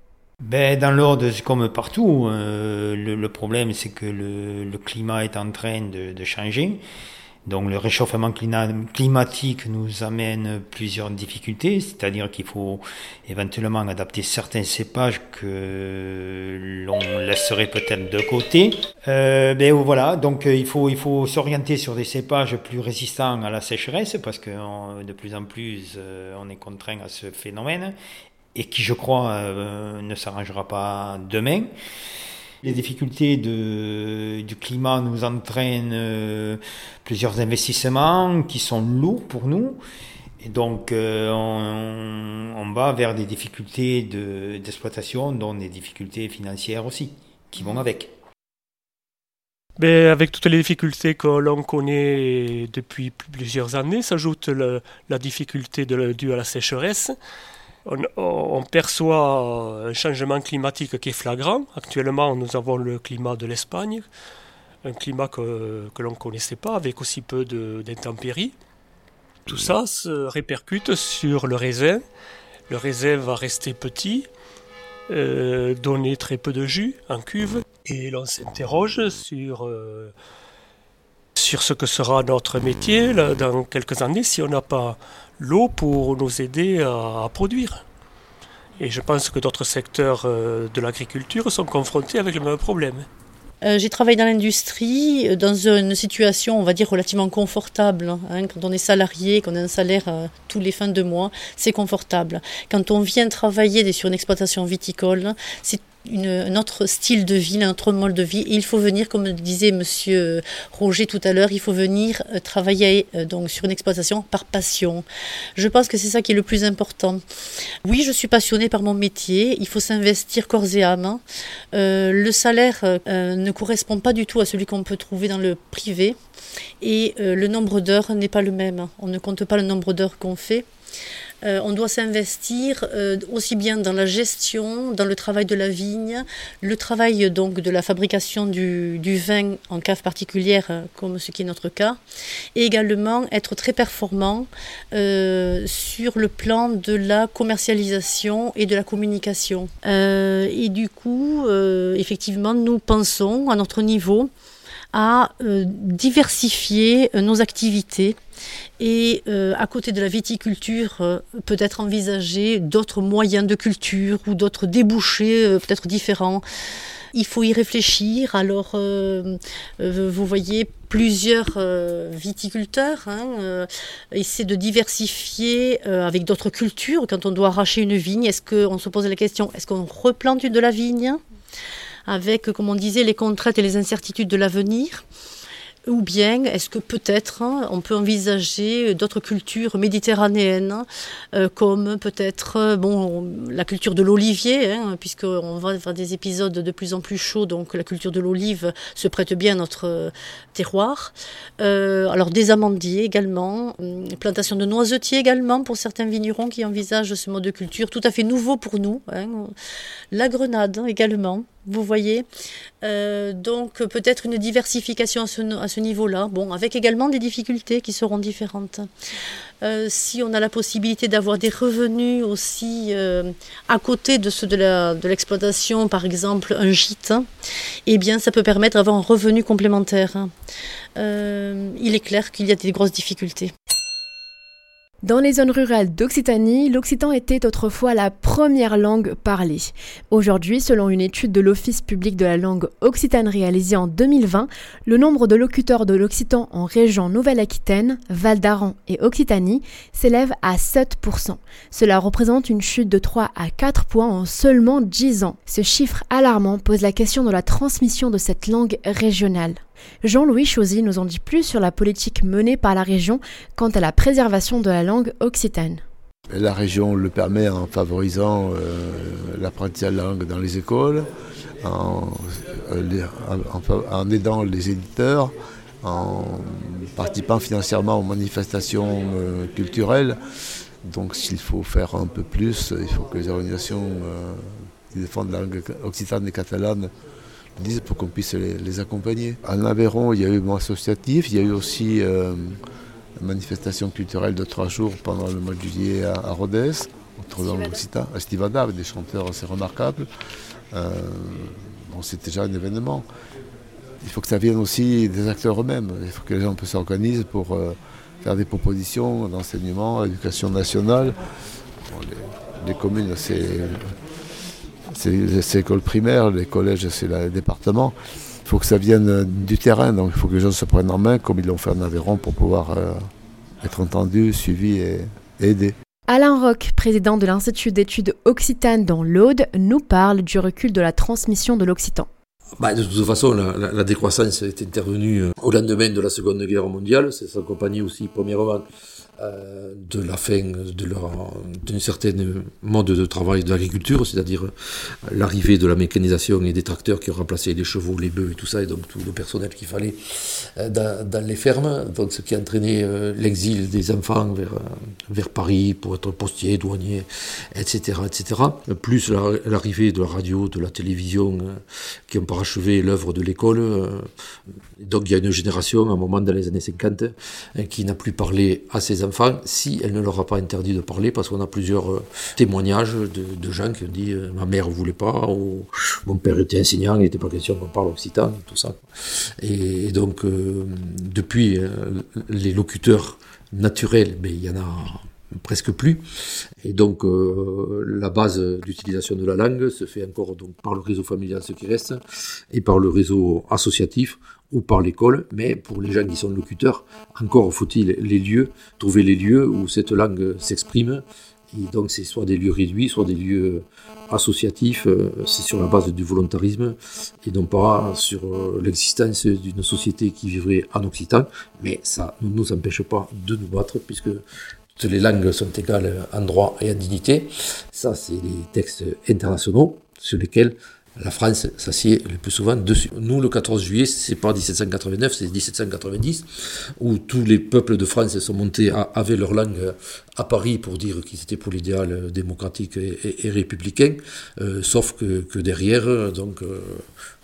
ben, Dans l'ordre, comme partout, euh, le, problème c'est que le, climat est en train de, changer. Donc le réchauffement climatique nous amène plusieurs difficultés, c'est-à-dire qu'il faut éventuellement adapter certains cépages que l'on laisserait peut-être de côté. Euh, ben voilà, donc euh, il faut il faut s'orienter sur des cépages plus résistants à la sécheresse parce que de plus en plus euh, on est contraint à ce phénomène et qui, je crois, euh, ne s'arrangera pas demain. Les difficultés du climat nous entraînent euh, plusieurs investissements qui sont lourds pour nous. Et donc, euh, on, on, va vers des difficultés d'exploitation, dont des difficultés financières aussi, qui vont avec. Mais avec toutes les difficultés que l'on connaît depuis plusieurs années, s'ajoute la difficulté due à la sécheresse on, perçoit un changement climatique qui est flagrant. Actuellement, nous avons le climat de l'Espagne, un climat que, l'on ne connaissait pas, avec aussi peu d'intempéries. Tout ça se répercute sur le raisin. Le raisin va rester petit, euh, donner très peu de jus en cuve, et l'on s'interroge sur, euh, sur ce que sera notre métier dans quelques années si on n'a pas l'eau pour nous aider à, produire. Et je pense que d'autres secteurs euh, de l'agriculture sont confrontés avec le même problème. Euh, j'ai travaillé dans l'industrie, euh, dans une situation, on va dire, relativement confortable. Hein. Quand on est salarié, qu'on a un salaire tous les fins de mois, c'est confortable. Quand on vient travailler sur une exploitation viticole, c'est un autre style de vie, un autre mode de vie. il faut venir, comme disait Monsieur Roger tout à l'heure, il faut venir euh, travailler euh, donc sur une exploitation par passion. Je pense que c'est ça qui est le plus important. Oui, je suis passionnée par mon métier. Il faut s'investir corps et âme. Euh, le salaire ne correspond pas du tout à celui qu'on peut trouver dans le privé. Et le nombre d'heures n'est pas le même. On ne compte pas le nombre d'heures qu'on fait. Euh, on doit s'investir euh, aussi bien dans la gestion, dans le travail de la vigne, le travail donc de la fabrication du, vin en cave particulière, comme ce qui est notre cas, et également être très performant sur le plan de la commercialisation et de la communication. et du coup, effectivement, nous pensons à notre niveau à euh, diversifier euh, nos activités et euh, à côté de la viticulture, peut-être envisager d'autres moyens de culture ou d'autres débouchés peut-être différents. Il faut y réfléchir. Alors, vous voyez, plusieurs viticulteurs hein, essaient de diversifier avec d'autres cultures. Quand on doit arracher une vigne, est-ce qu'on se pose la question, est-ce qu'on replante de la vigne? Avec, comme on disait, les contraintes et les incertitudes de l'avenir ou bien est-ce que peut-être hein, on peut envisager d'autres cultures méditerranéennes, euh, comme peut-être euh, bon, la culture de l'olivier, hein, puisqu'on va vers des épisodes de plus en plus chauds, donc la culture de l'olive se prête bien à notre euh, terroir. alors des amandiers également, hum, plantation de noisetiers également pour certains vignerons qui envisagent ce mode de culture tout à fait nouveau pour nous. Hein. La grenade également vous voyez. Euh, donc peut-être une diversification à ce, niveau-là, bon, avec également des difficultés qui seront différentes. Euh, si on a la possibilité d'avoir des revenus aussi euh, à côté de ceux de l'exploitation, par exemple un gîte, eh bien ça peut permettre d'avoir un revenu complémentaire. il est clair qu'il y a des grosses difficultés. Dans les zones rurales d'Occitanie, l'occitan était autrefois la première langue parlée. Aujourd'hui, selon une étude de l'Office public de la langue occitane réalisée en 2020, le nombre de locuteurs de l'occitan en région Nouvelle-Aquitaine, Val d'Aran et Occitanie s'élève à 7%. Cela représente une chute de 3 à 4 points en seulement 10 ans. Ce chiffre alarmant pose la question de la transmission de cette langue régionale. Jean-Louis Chauzy nous en dit plus sur la politique menée par la région quant à la préservation de la langue occitane. La région le permet en favorisant euh, l'apprentissage de la langue dans les écoles, en, aidant les éditeurs, en participant financièrement aux manifestations euh, culturelles. Donc s'il faut faire un peu plus, il faut que les organisations euh, qui défendent la langue occitane et catalane disent pour qu'on puisse les, accompagner. En Aveyron, il y a eu mon associatif, il y a eu aussi euh, une manifestation culturelle de trois jours pendant le mois de juillet à, Rodez, entre l'Occitan, à Stivada, avec des chanteurs assez remarquables. Euh, bon, c'était déjà un événement. Il faut que ça vienne aussi des acteurs eux-mêmes. Il faut que les gens s'organisent pour euh, faire des propositions d'enseignement, d'éducation nationale. les, communes, c'est c'est l'école primaire, les collèges, c'est le département. Il faut que ça vienne du terrain, donc il faut que les gens se prennent en main, comme ils l'ont fait en Aveyron, pour pouvoir euh, être entendus, suivis et, aidés. Alain Roch, président de l'Institut d'études occitanes dans l'Aude, nous parle du recul de la transmission de l'occitan. Bah, de toute façon, la, décroissance est intervenue euh, au lendemain de la Seconde Guerre mondiale. C'est s'accompagner aussi, premièrement, euh, de la fin d'un certain mode de travail de l'agriculture, c'est-à-dire euh, l'arrivée de la mécanisation et des tracteurs qui ont remplacé les chevaux, les bœufs et tout ça, et donc tout le personnel qu'il fallait euh, dans, les fermes, donc ce qui a entraîné l'exil des enfants vers, Paris pour être postiers, douaniers, etc. etc. Plus l'arrivée de la radio, de la télévision qui ont parachevé l'œuvre de l'école. Donc il y a une génération, à un moment dans les années 50, qui n'a plus parlé à ses si elle ne leur a pas interdit de parler, parce qu'on a plusieurs euh, témoignages de, gens qui ont dit euh, ma mère ne voulait pas, ou mon père était enseignant, il n'était pas question qu'on parle occitan, tout ça. Et, donc, euh, depuis, les locuteurs naturels, ben, il y en a presque plus. Et donc la base d'utilisation de la langue se fait encore donc par le réseau familial, ce qui reste, et par le réseau associatif, ou par l'école, mais pour les gens qui sont locuteurs, encore faut-il les lieux, trouver les lieux où cette langue s'exprime. Et donc c'est soit des lieux réduits, soit des lieux associatifs, euh, c'est sur la base du volontarisme et non pas sur euh, l'existence d'une société qui vivrait en occitan, mais ça ne nous empêche pas de nous battre puisque toutes les langues sont égales en droit et en dignité. Ça, c'est les textes internationaux sur lesquels la France s'assied le plus souvent dessus. Nous, le 14 juillet, c'est pas 1789, c'est 1790, où tous les peuples de France sont montés, avaient leur langue à Paris pour dire qu'ils étaient pour l'idéal démocratique et, républicain, sauf que, derrière, donc,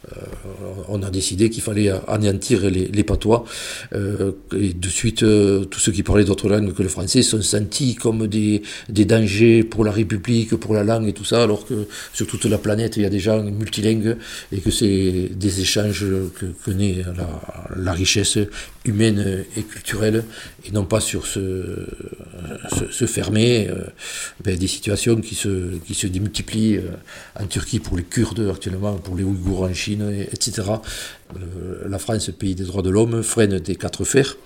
euh, on a décidé qu'il fallait anéantir les, patois. Euh, et de suite, euh, tous ceux qui parlaient d'autres langues que le français sont sentis comme des, dangers pour la République, pour la langue et tout ça, alors que sur toute la planète, il y a des gens multilingues et que c'est des échanges que, que naît la, richesse humaine et culturelle, et non pas sur ce, se, fermer, ben, des situations qui se, qui se démultiplient en Turquie pour les Kurdes actuellement, pour les Ouïghours en Chine etc. Euh, la France, pays des droits de l'homme, freine des quatre fers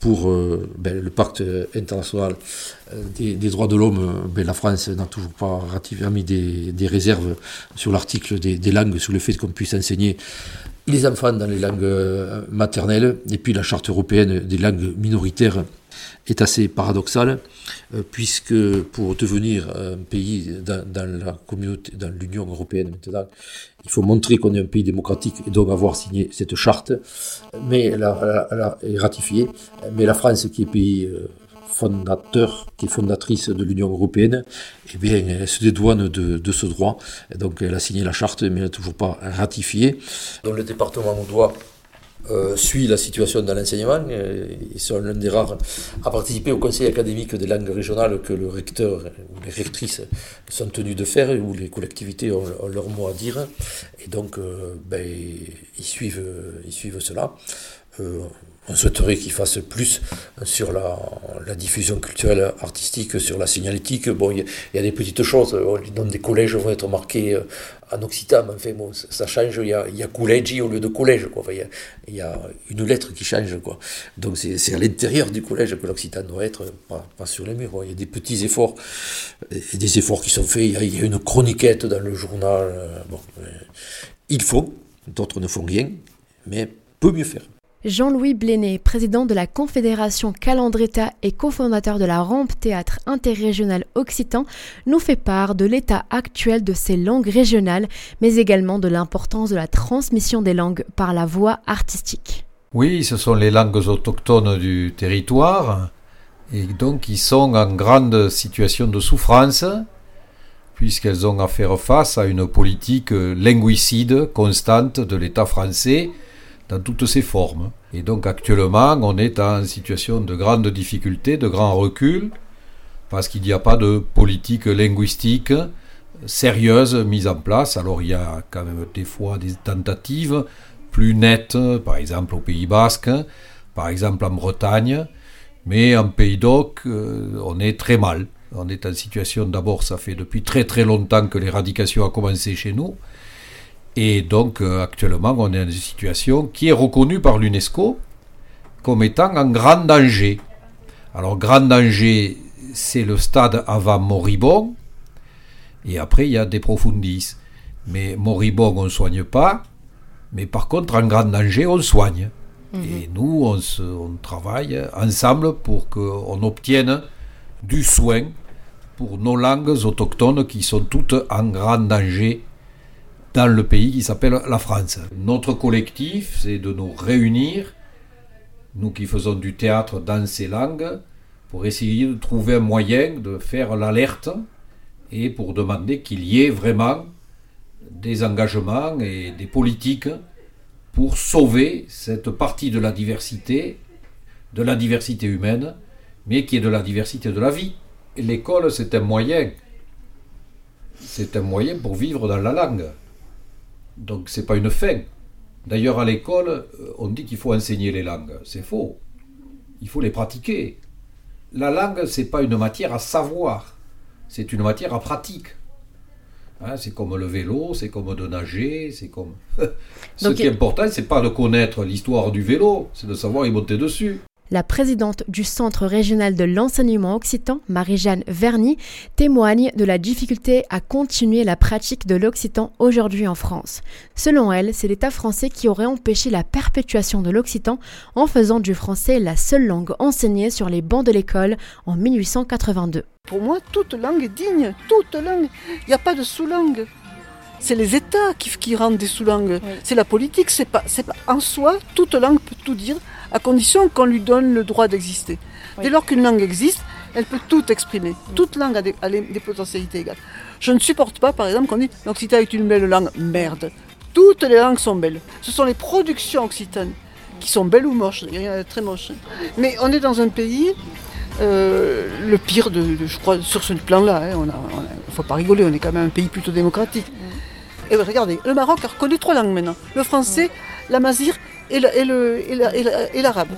pour euh, ben, le pacte international euh, des, droits de l'homme. Ben, la France n'a toujours pas ratifié, mis des, réserves sur l'article des, langues, sur le fait qu'on puisse enseigner les enfants dans les langues maternelles, et puis la charte européenne des langues minoritaires est assez paradoxale, puisque pour devenir un pays dans, la communauté, dans l'Union européenne maintenant, il faut montrer qu'on est un pays démocratique et donc avoir signé cette charte, mais elle a, est ratifiée. Mais la France, qui est pays euh, qui est fondatrice de l'Union européenne, eh bien, elle se dédouane de, ce droit. donc, elle a signé la charte, mais elle n'a toujours pas ratifié. Dans le département doit euh, suit la situation dans l'enseignement. Euh, ils sont l'un des rares à participer au conseil académique des langues régionales que le recteur ou les rectrices sont tenus de faire, où les collectivités ont, leur mot à dire. Et donc, euh, ben, ils, suivent, ils suivent cela. On souhaiterait qu'il fasse plus sur la, diffusion culturelle artistique, sur la signalétique. Bon, il y, a des petites choses. Dans des collèges vont être marqués euh, en occitan, mais enfin, bon, ça change. Il y a, il collège au lieu de collège. Quoi. il, y a, une lettre qui change. Quoi. Donc c'est à l'intérieur du collège que l'occitan doit être, pas, sur les murs. Il y a des petits efforts, des efforts qui sont faits. Il y a, une chroniquette dans le journal. Euh, bon, euh, il faut, d'autres ne font rien, mais peut mieux faire. Jean-Louis Bléné, président de la Confédération Calandreta et cofondateur de la Rampe Théâtre interrégional occitan, nous fait part de l'état actuel de ces langues régionales, mais également de l'importance de la transmission des langues par la voie artistique. Oui, ce sont les langues autochtones du territoire, et donc ils sont en grande situation de souffrance, puisqu'elles ont à faire face à une politique linguicide constante de l'État français, dans toutes ses formes. Et donc actuellement, on est en situation de grande difficulté, de grand recul, parce qu'il n'y a pas de politique linguistique sérieuse mise en place. Alors il y a quand même des fois des tentatives plus nettes, par exemple au Pays Basque, par exemple en Bretagne, mais en Pays d'Oc, euh, on est très mal. On est en situation, d'abord, ça fait depuis très très longtemps que l'éradication a commencé chez nous, et donc euh, actuellement, on est dans une situation qui est reconnue par l'UNESCO comme étant en grand danger. Alors grand danger, c'est le stade avant moribond, et après il y a des profundis. Mais moribond, on ne soigne pas, mais par contre en grand danger, on soigne. Mhm. Et nous, on, on, travaille ensemble pour qu'on obtienne du soin pour nos langues autochtones qui sont toutes en grand danger dans le pays qui s'appelle la France. Notre collectif, c'est de nous réunir, nous qui faisons du théâtre dans ces langues, pour essayer de trouver un moyen de faire l'alerte et pour demander qu'il y ait vraiment des engagements et des politiques pour sauver cette partie de la diversité, de la diversité humaine, mais qui est de la diversité de la vie. L'école, c'est un moyen. C'est un moyen pour vivre dans la langue. Donc c'est pas une fin. D'ailleurs à l'école, euh, on dit qu'il faut enseigner les langues. C'est faux. Il faut les pratiquer. La langue, c'est pas une matière à savoir. C'est une matière à pratique. Hein, c'est comme le vélo, c'est comme de nager, c'est comme. Ce qui est important, c'est pas de connaître l'histoire du vélo, c'est de savoir y monter dessus. La présidente du Centre régional de l'enseignement occitan, Marie-Jeanne Verny, témoigne de la difficulté à continuer la pratique de l'occitan aujourd'hui en France. Selon elle, c'est l'État français qui aurait empêché la perpétuation de l'occitan en faisant du français la seule langue enseignée sur les bancs de l'école en 1882. Pour moi, toute langue est digne, toute langue. Il n'y a pas de sous-langue c'est les États qui, rendent des sous-langues. C'est la politique, c'est pas, pas, en soi, toute langue peut tout dire, à condition qu'on lui donne le droit d'exister. Dès lors qu'une langue existe, Elle peut tout exprimer. Toute langue a des, potentialités égales. Je ne supporte pas, par exemple, qu'on dise l'occitan est une belle langue. Merde. Toutes les langues sont belles. Ce sont les productions occitanes qui sont belles ou moches. Il y en a très moches. Mais on est dans un pays, euh, le pire, de, je crois, sur ce plan-là. Il hein. ne faut pas rigoler, on est quand même un pays plutôt démocratique. Et regardez, le Maroc a reconnu trois langues maintenant. Le français, et l'arabe.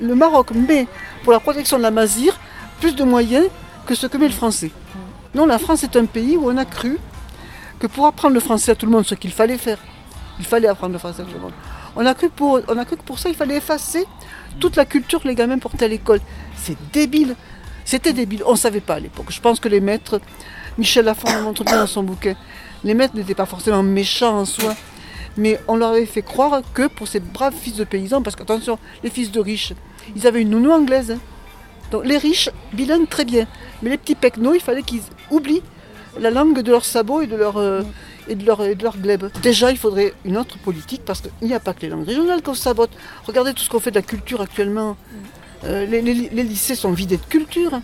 Le Maroc met pour la protection de la mazir plus de moyens que ce que met le français. Non, la France est un pays où on a cru que pour apprendre le français à tout le monde, ce qu'il fallait faire, il fallait apprendre le français à tout le monde. On a cru, pour, on a cru que pour ça, il fallait effacer toute la culture que les gamins portaient à l'école. C'est débile. C'était débile. On ne savait pas à l'époque. Je pense que les maîtres, Michel Lafont le montre bien dans son bouquin, les maîtres n'étaient pas forcément méchants en soi, mais on leur avait fait croire que pour ces braves fils de paysans, parce qu'attention, les fils de riches, ils avaient une nounou anglaise. Donc les riches, bilingues, très bien. Mais les petits pecnos, il fallait qu'ils oublient la langue de leurs sabots et de leur, euh, et de leur, et. Déjà, il faudrait une autre politique parce qu'il n'y a pas que les langues régionales qu'on sabote. Regardez tout ce qu'on fait de la culture actuellement. Euh, les, lycées sont vidés de culture.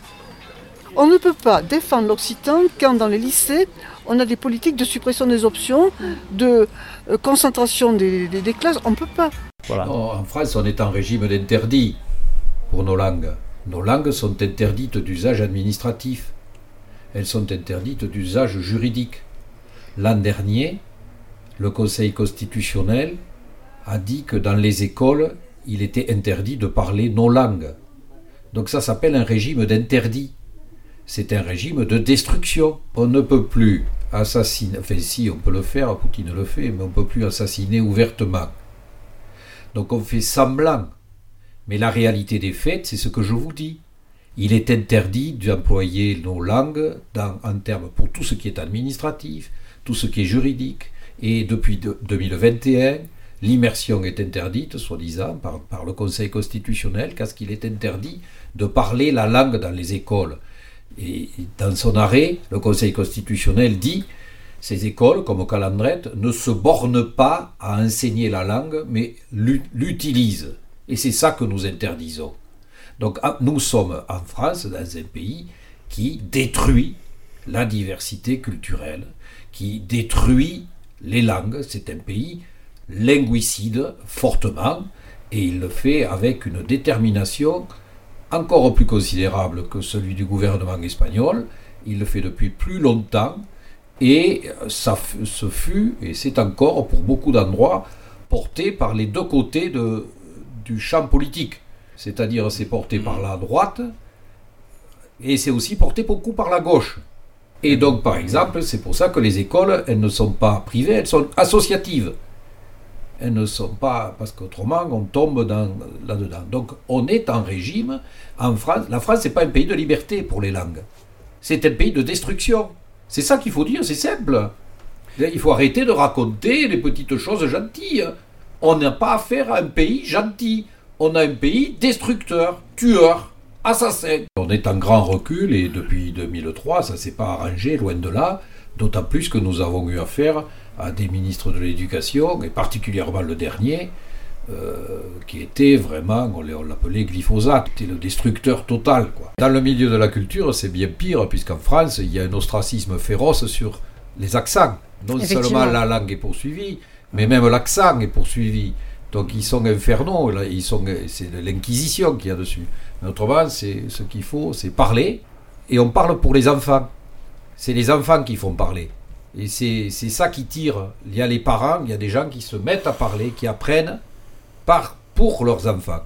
On ne peut pas défendre l'occitan quand dans les lycées, on a des politiques de suppression des options, de euh, concentration des, classes. On ne peut pas. en France, on est en régime d'interdit pour nos langues. Nos langues sont interdites d'usage administratif. Elles sont interdites d'usage juridique. L'an dernier, le Conseil constitutionnel a dit que dans les écoles, il était interdit de parler nos langues. Donc ça s'appelle un régime d'interdit. C'est un régime de destruction. On ne peut plus assassiner, enfin si on peut le faire, Poutine le fait, mais on ne peut plus assassiner ouvertement. Donc on fait semblant. Mais la réalité des faits, c'est ce que je vous dis. Il est interdit d'employer nos langues en termes pour tout ce qui est administratif, tout ce qui est juridique. Et depuis 2021, l'immersion est interdite, soi-disant, par, par, le Conseil constitutionnel, parce qu'il est interdit de parler la langue dans les écoles. Et dans son arrêt, le Conseil constitutionnel dit ces écoles, comme Calandrette, ne se bornent pas à enseigner la langue, mais l'utilisent. Et c'est ça que nous interdisons. Donc ah, nous sommes en France, dans un pays qui détruit la diversité culturelle, qui détruit les langues. C'est un pays linguicide fortement, et il le fait avec une détermination encore plus considérable que celui du gouvernement espagnol. Il le fait depuis plus longtemps, et ça, ce fut, et c'est encore pour beaucoup d'endroits, porté par les deux côtés du champ politique. C'est-à-dire c'est porté par la droite, et c'est aussi porté beaucoup par la gauche. Et donc, par exemple, c'est pour ça que les écoles, elles ne sont pas privées, elles sont associatives. Elles ne sont pas, parce qu'autrement, on tombe là-dedans. Donc, on est en régime, en France, la France, n'est pas un pays de liberté pour les langues. C'est un pays de destruction. C'est ça qu'il faut dire, c'est simple. Il faut arrêter de raconter les petites choses gentilles. On n'a pas affaire à un pays gentil. On a un pays destructeur, tueur assassin. On est en grand recul et depuis 2003, ça ne s'est pas arrangé, loin de là, d'autant plus que nous avons eu affaire à des ministres de l'Éducation, et particulièrement le dernier, euh, qui était vraiment, on l'appelait glyphosate, c'était le destructeur total. Quoi. Dans le milieu de la culture, c'est bien pire, puisqu'en France, il y a un ostracisme féroce sur les accents. Non seulement la langue est poursuivie, mais même l'accent est poursuivi. Donc ils sont infernaux, ils sont, c'est l'inquisition qu'il y a dessus. Mais autrement, c'est ce qu'il faut, c'est parler, et on parle pour les enfants. C'est les enfants qui font parler. Et c'est ça qui tire. Il y a les parents, il y a des gens qui se mettent à parler, qui apprennent par, pour leurs enfants.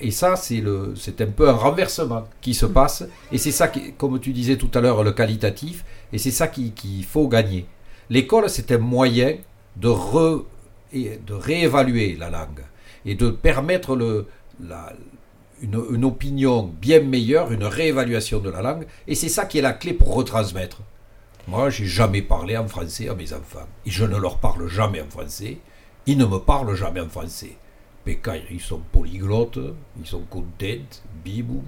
Et ça, c'est un peu un renversement qui se passe. Et c'est ça, qui, comme tu disais tout à l'heure, le qualitatif. Et c'est ça qu'il faut gagner. L'école, c'est un moyen de, re, de réévaluer la langue et de permettre le, la, une, opinion bien meilleure, une réévaluation de la langue, et c'est ça qui est la clé pour retransmettre. Moi, j'ai jamais parlé en français à mes enfants, et je ne leur parle jamais en français, ils ne me parlent jamais en français. Mais ils sont polyglottes, ils sont contents, bibou,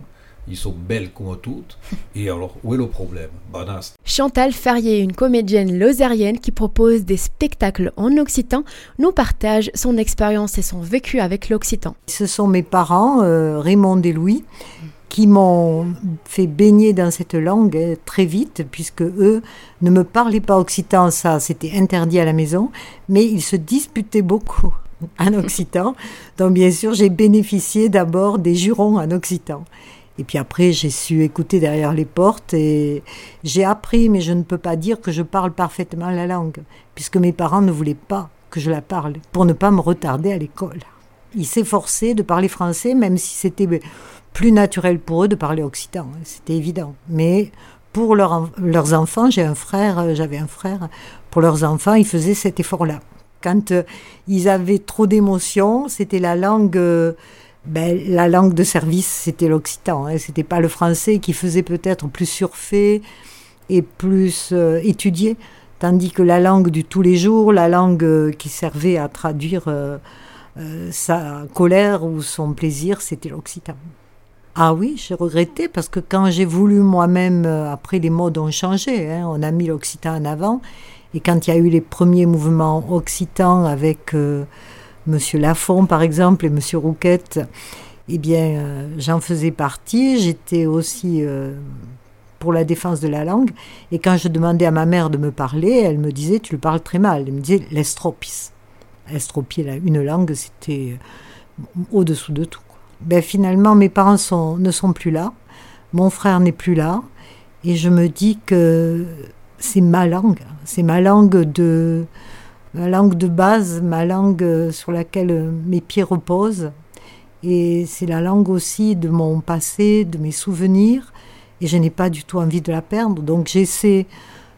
ils sont belles comme toutes. Et alors, où est le problème? Banast. Chantal Ferrier, une comédienne lozérienne qui propose des spectacles en occitan, nous partage son expérience et son vécu avec l'occitan. Ce sont mes parents, euh, Raymond et Louis, qui m'ont fait baigner dans cette langue hein, très vite, puisque eux ne me parlaient pas occitan, ça c'était interdit à la maison, mais ils se disputaient beaucoup en occitan. Donc bien sûr, j'ai bénéficié d'abord des jurons en occitan. Et puis après, j'ai su écouter derrière les portes et j'ai appris, mais je ne peux pas dire que je parle parfaitement la langue, puisque mes parents ne voulaient pas que je la parle, pour ne pas me retarder à l'école. Ils s'efforçaient de parler français, même si c'était plus naturel pour eux de parler occitan, hein, c'était évident. Mais pour leurs enfants, j'ai un frère, euh, j'avais un frère, pour leurs enfants, ils faisaient cet effort-là. Quand euh, ils avaient trop d'émotions, c'était la langue, euh, ben, la langue de service, c'était l'occitan. Hein, c'était pas le français qui faisait peut-être plus surfer et plus étudié, tandis que la langue du tous les jours, la langue qui servait à traduire sa colère ou son plaisir, c'était l'occitan. Ah oui, j'ai regretté parce que quand j'ai voulu moi-même, euh, après les modes ont changé, hein, on a mis l'occitan en avant, et quand il y a eu les premiers mouvements occitans avec euh, Monsieur Lafont par exemple et Monsieur Rouquette, eh bien euh, j'en faisais partie, j'étais aussi pour la défense de la langue, et quand je demandais à ma mère de me parler, elle me disait tu le parles très mal, elle me disait l'estropis. Estropier une langue, c'était au-dessous de tout ben finalement mes parents ne sont plus là, mon frère n'est plus là, et je me dis que c'est ma langue, c'est ma langue de ma langue de base, ma langue sur laquelle mes pieds reposent, et c'est la langue aussi de mon passé, de mes souvenirs, et je n'ai pas du tout envie de la perdre, donc j'essaie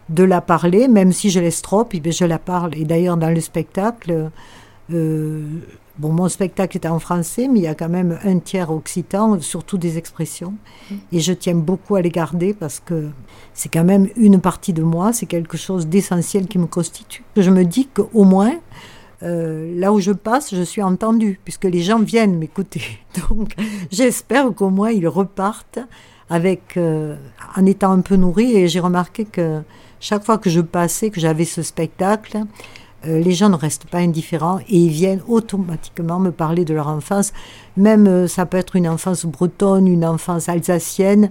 de la parler, même si je l'estrope, eh je la parle. Et d'ailleurs, dans le spectacle, euh, Bon, mon spectacle est en français, mais il y a quand même un tiers occitan, surtout des expressions. Mm. Et je tiens beaucoup à les garder parce que c'est quand même une partie de moi, c'est quelque chose d'essentiel qui me constitue. Je me dis qu'au moins, euh, là où je passe, je suis entendue, puisque les gens viennent m'écouter. Donc j'espère qu'au moins ils repartent avec, euh, en étant un peu nourris. Et j'ai remarqué que chaque fois que je passais, que j'avais ce spectacle, euh, les gens ne restent pas indifférents et ils viennent automatiquement me parler de leur enfance. Même euh, ça peut être une enfance bretonne, une enfance alsacienne.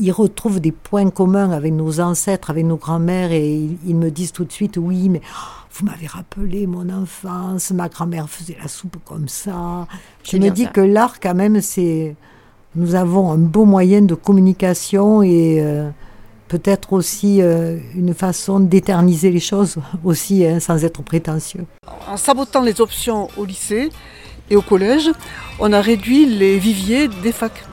Ils retrouvent des points communs avec nos ancêtres, avec nos grands-mères et ils, me disent tout de suite oui, mais oh, vous m'avez rappelé mon enfance, ma grand-mère faisait la soupe comme ça. Je me dis que l'art, quand même, c'est. Nous avons un beau moyen de communication et. Euh, peut-être aussi euh, une façon d'éterniser les choses aussi, hein, sans être prétentieux. En sabotant les options au lycée et au collège, on a réduit les viviers des facs.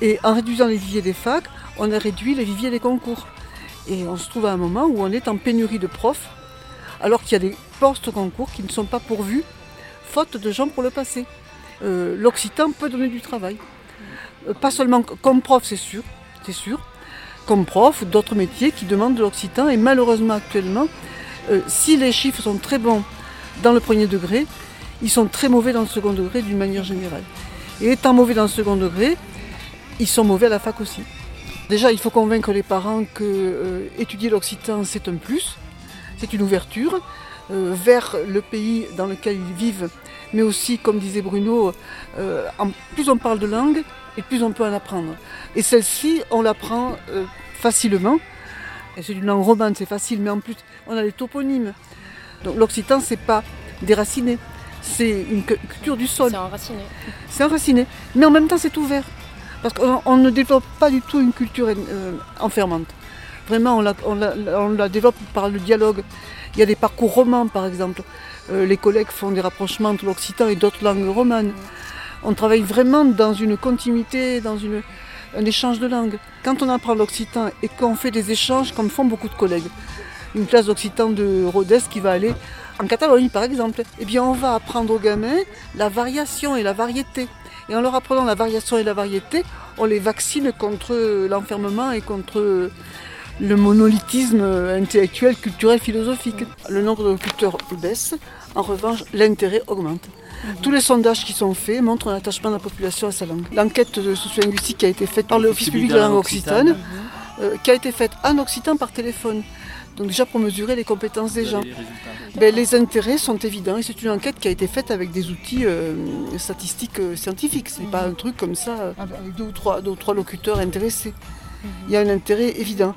Et en réduisant les viviers des facs, on a réduit les viviers des concours. Et on se trouve à un moment où on est en pénurie de profs, alors qu'il y a des postes concours qui ne sont pas pourvus, faute de gens pour le passer. Euh, l'Occitan peut donner du travail. Euh, pas seulement comme prof, c'est sûr, c'est sûr, comme prof, d'autres métiers qui demandent de l'occitan. Et malheureusement actuellement, euh, si les chiffres sont très bons dans le premier degré, ils sont très mauvais dans le second degré d'une manière générale. Et étant mauvais dans le second degré, ils sont mauvais à la fac aussi. Déjà, il faut convaincre les parents que euh, l'occitan, c'est un plus, c'est une ouverture euh, vers le pays dans lequel ils vivent, mais aussi, comme disait Bruno, en plus on parle de langue, et plus on peut en apprendre. Et celle-ci, on l'apprend euh, facilement. Et c'est une langue romane, c'est facile, mais en plus, on a les toponymes. Donc l'occitan, c'est pas déraciné, c'est une culture du sol. C'est enraciné. C'est enraciné, mais en même temps, c'est ouvert. Parce qu'on ne développe pas du tout une culture euh, enfermante. Vraiment, on la, on, la, développe par le dialogue. Il y a des parcours romans, par exemple. Euh, les collègues font des rapprochements entre l'occitan et d'autres langues romanes on travaille vraiment dans une continuité, dans un échange de langues. Quand on apprend l'occitan et qu'on fait des échanges, comme font beaucoup de collègues, une classe d'occitan de Rodez qui va aller en Catalogne par exemple, eh bien on va apprendre aux gamins la variation et la variété. Et en leur apprenant la variation et la variété, on les vaccine contre l'enfermement et contre le monolithisme intellectuel, culturel, philosophique. Le nombre de locuteurs baisse, en revanche l'intérêt augmente. Tous les sondages qui sont faits montrent un attachement de la population à sa langue. L'enquête de sociolinguistique qui a été faite par l'Office public de la langue occitane, euh, qui a été faite en occitan par téléphone. Donc déjà pour mesurer les compétences des gens. Ben, les intérêts sont évidents et c'est une enquête qui a été faite avec des outils euh, statistiques euh, scientifiques. Ce n'est pas un truc comme ça euh, avec deux ou trois, deux ou trois locuteurs intéressés. Il y a un intérêt évident.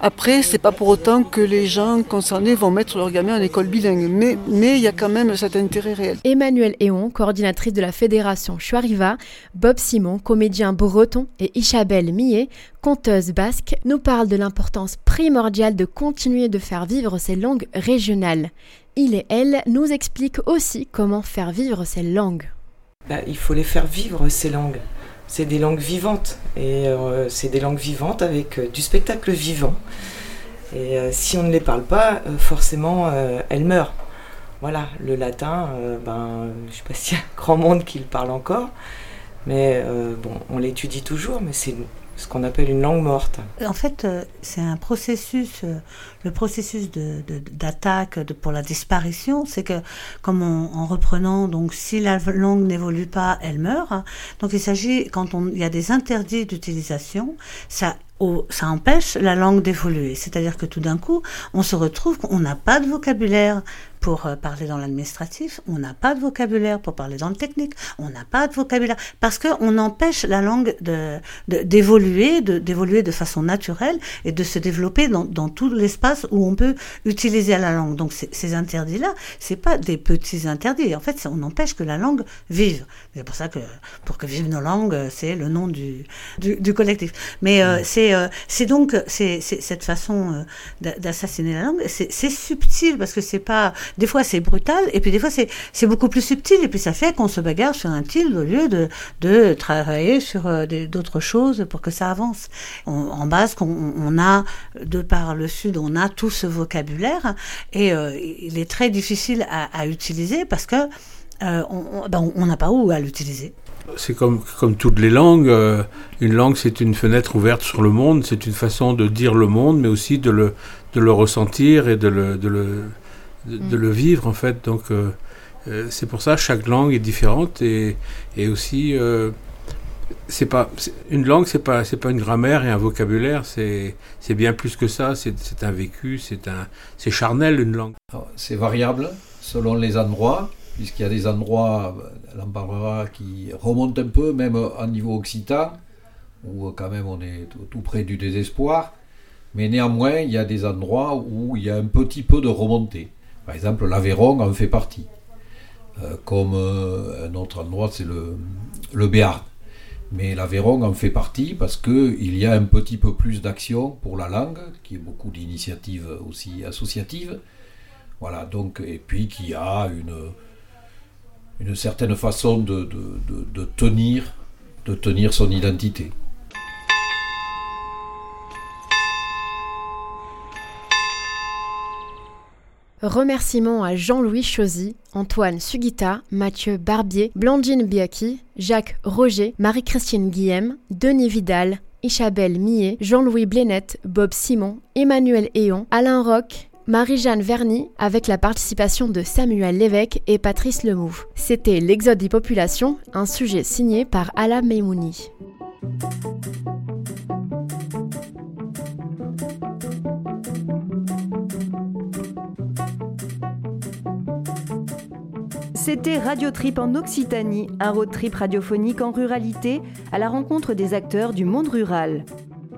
Après, c'est pas pour autant que les gens concernés vont mettre leur gamin à l'école bilingue, mais, mais il y a quand même cet intérêt réel. Emmanuel Eon, coordinatrice de la fédération Chouariva, Bob Simon, comédien breton, et Isabelle Millet, conteuse basque, nous parlent de l'importance primordiale de continuer de faire vivre ces langues régionales. Il et elle nous expliquent aussi comment faire vivre ces langues. Bah, il faut les faire vivre, ces langues c'est des langues vivantes. Et euh, c'est des langues vivantes avec euh, du spectacle vivant. Et euh, si on ne les parle pas, forcément, elles meurent. Voilà, le latin, ben, je ne sais pas s'il y a grand monde qui le parle encore, mais bon, on l'étudie toujours, mais c'est ce qu'on appelle une langue morte. En fait, c'est un processus, le processus d'attaque pour la disparition, c'est que, comme en reprenant, donc si la langue n'évolue pas, elle meurt. Donc il s'agit, quand on, il y a des interdits d'utilisation, ça ça empêche la langue d'évoluer. C'est-à-dire que tout d'un coup, on se retrouve qu'on n'a pas de vocabulaire pour euh, parler dans l'administratif, on n'a pas de vocabulaire pour parler dans le technique, on n'a pas de vocabulaire parce qu'on empêche la langue d'évoluer, de, d'évoluer de, façon naturelle et de se développer dans, dans tout l'espace où on peut utiliser la langue. Donc ces interdits-là, c'est pas des petits interdits. En fait, on empêche que la langue vive. C'est pour ça que pour que vivent nos langues, c'est le nom du, du, collectif. Mais euh, c'est euh, c'est donc c'est cette façon d'assassiner la langue. C'est subtil parce que c'est pas des fois c'est brutal, et puis des fois c'est beaucoup plus subtil, et puis ça fait qu'on se bagarre sur un tilde au lieu de, de travailler sur euh, d'autres choses pour que ça avance. en base, on, on, a, de par le Sud, on a tout ce vocabulaire, et euh, il est très difficile à, à utiliser parce que euh, ben, on n'a pas où à l'utiliser. C'est comme, comme toutes les langues. une langue, c'est une fenêtre ouverte sur le monde. C'est une façon de dire le monde, mais aussi de le, de le ressentir et de le, de le, de, le vivre en fait. Donc euh, euh, c'est pour ça chaque langue est différente et, et aussi euh, c'est pas une langue c'est pas c'est pas une grammaire et un vocabulaire. C'est c'est bien plus que ça. C'est un vécu c'est un c'est charnel une langue. C'est variable selon les endroits puisqu'il y a des endroits l'en qui remontent un peu même au niveau occitan où quand même on est tout près du désespoir. Mais néanmoins il y a des endroits où il y a un petit peu de remontée par exemple, l'Aveyron en fait partie. Euh, comme euh, un autre endroit, c'est le, le Béarn. Mais l'Aveyron en fait partie parce qu'il y a un petit peu plus d'action pour la langue, qui est beaucoup d'initiatives aussi associatives. Voilà, donc, et puis qu'il y a une, certaine façon de tenir son identité. Remerciements à Jean-Louis Chosy, Antoine Sugita, Mathieu Barbier, Blandine Biaki, Jacques Roger, Marie-Christine Guillem, Denis Vidal, Isabelle Millet, Jean-Louis Blénette, Bob Simon, Emmanuel Eon, Alain Roch, Marie-Jeanne Verny, avec la participation de Samuel Lévesque et Patrice Lemou. C'était L'Exode des populations, un sujet signé par Ala Meimouni. C'était Radio Trip en Occitanie, un road trip radiophonique en ruralité à la rencontre des acteurs du monde rural.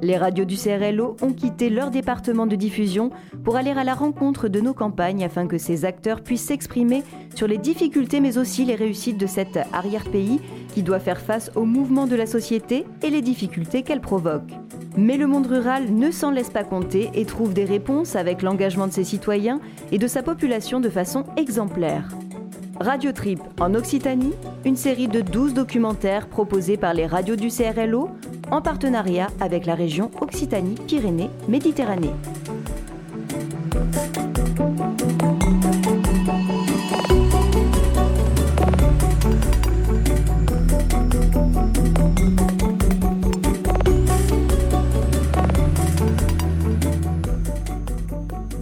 Les radios du CRLO ont quitté leur département de diffusion pour aller à la rencontre de nos campagnes afin que ces acteurs puissent s'exprimer sur les difficultés mais aussi les réussites de cet arrière-pays qui doit faire face aux mouvements de la société et les difficultés qu'elle provoque. Mais le monde rural ne s'en laisse pas compter et trouve des réponses avec l'engagement de ses citoyens et de sa population de façon exemplaire. Radio Trip en Occitanie, une série de 12 documentaires proposés par les radios du CRLO en partenariat avec la région Occitanie-Pyrénées-Méditerranée.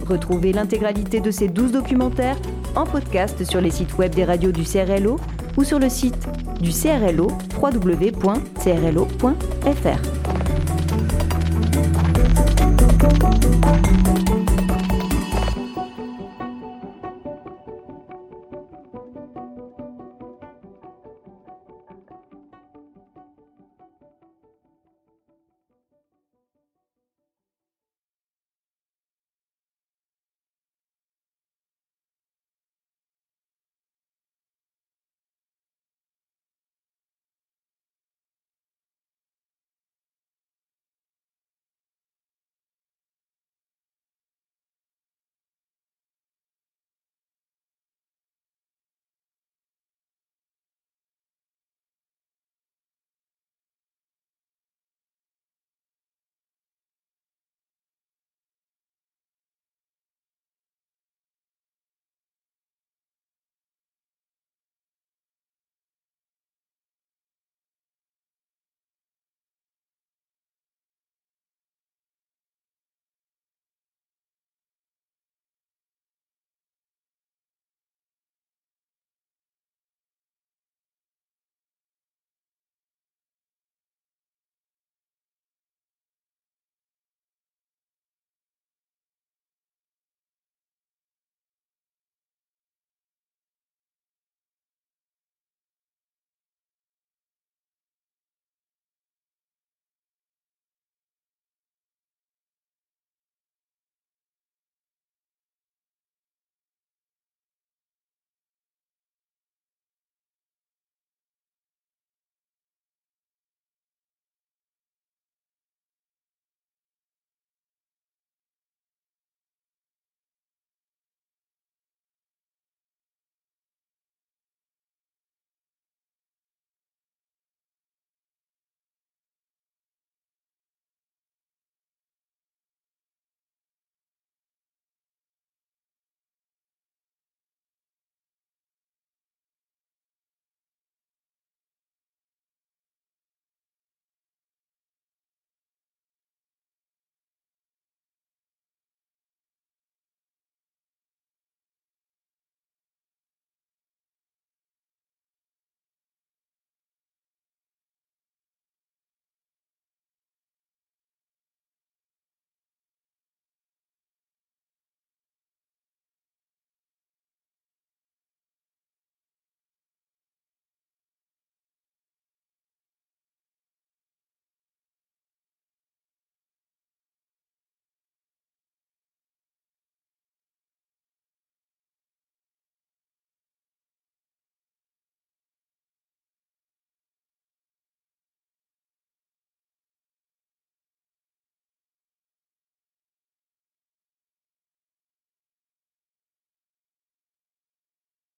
Retrouvez l'intégralité de ces 12 documentaires en podcast sur les sites web des radios du CRLO ou sur le site du CRLO www.crlo.fr.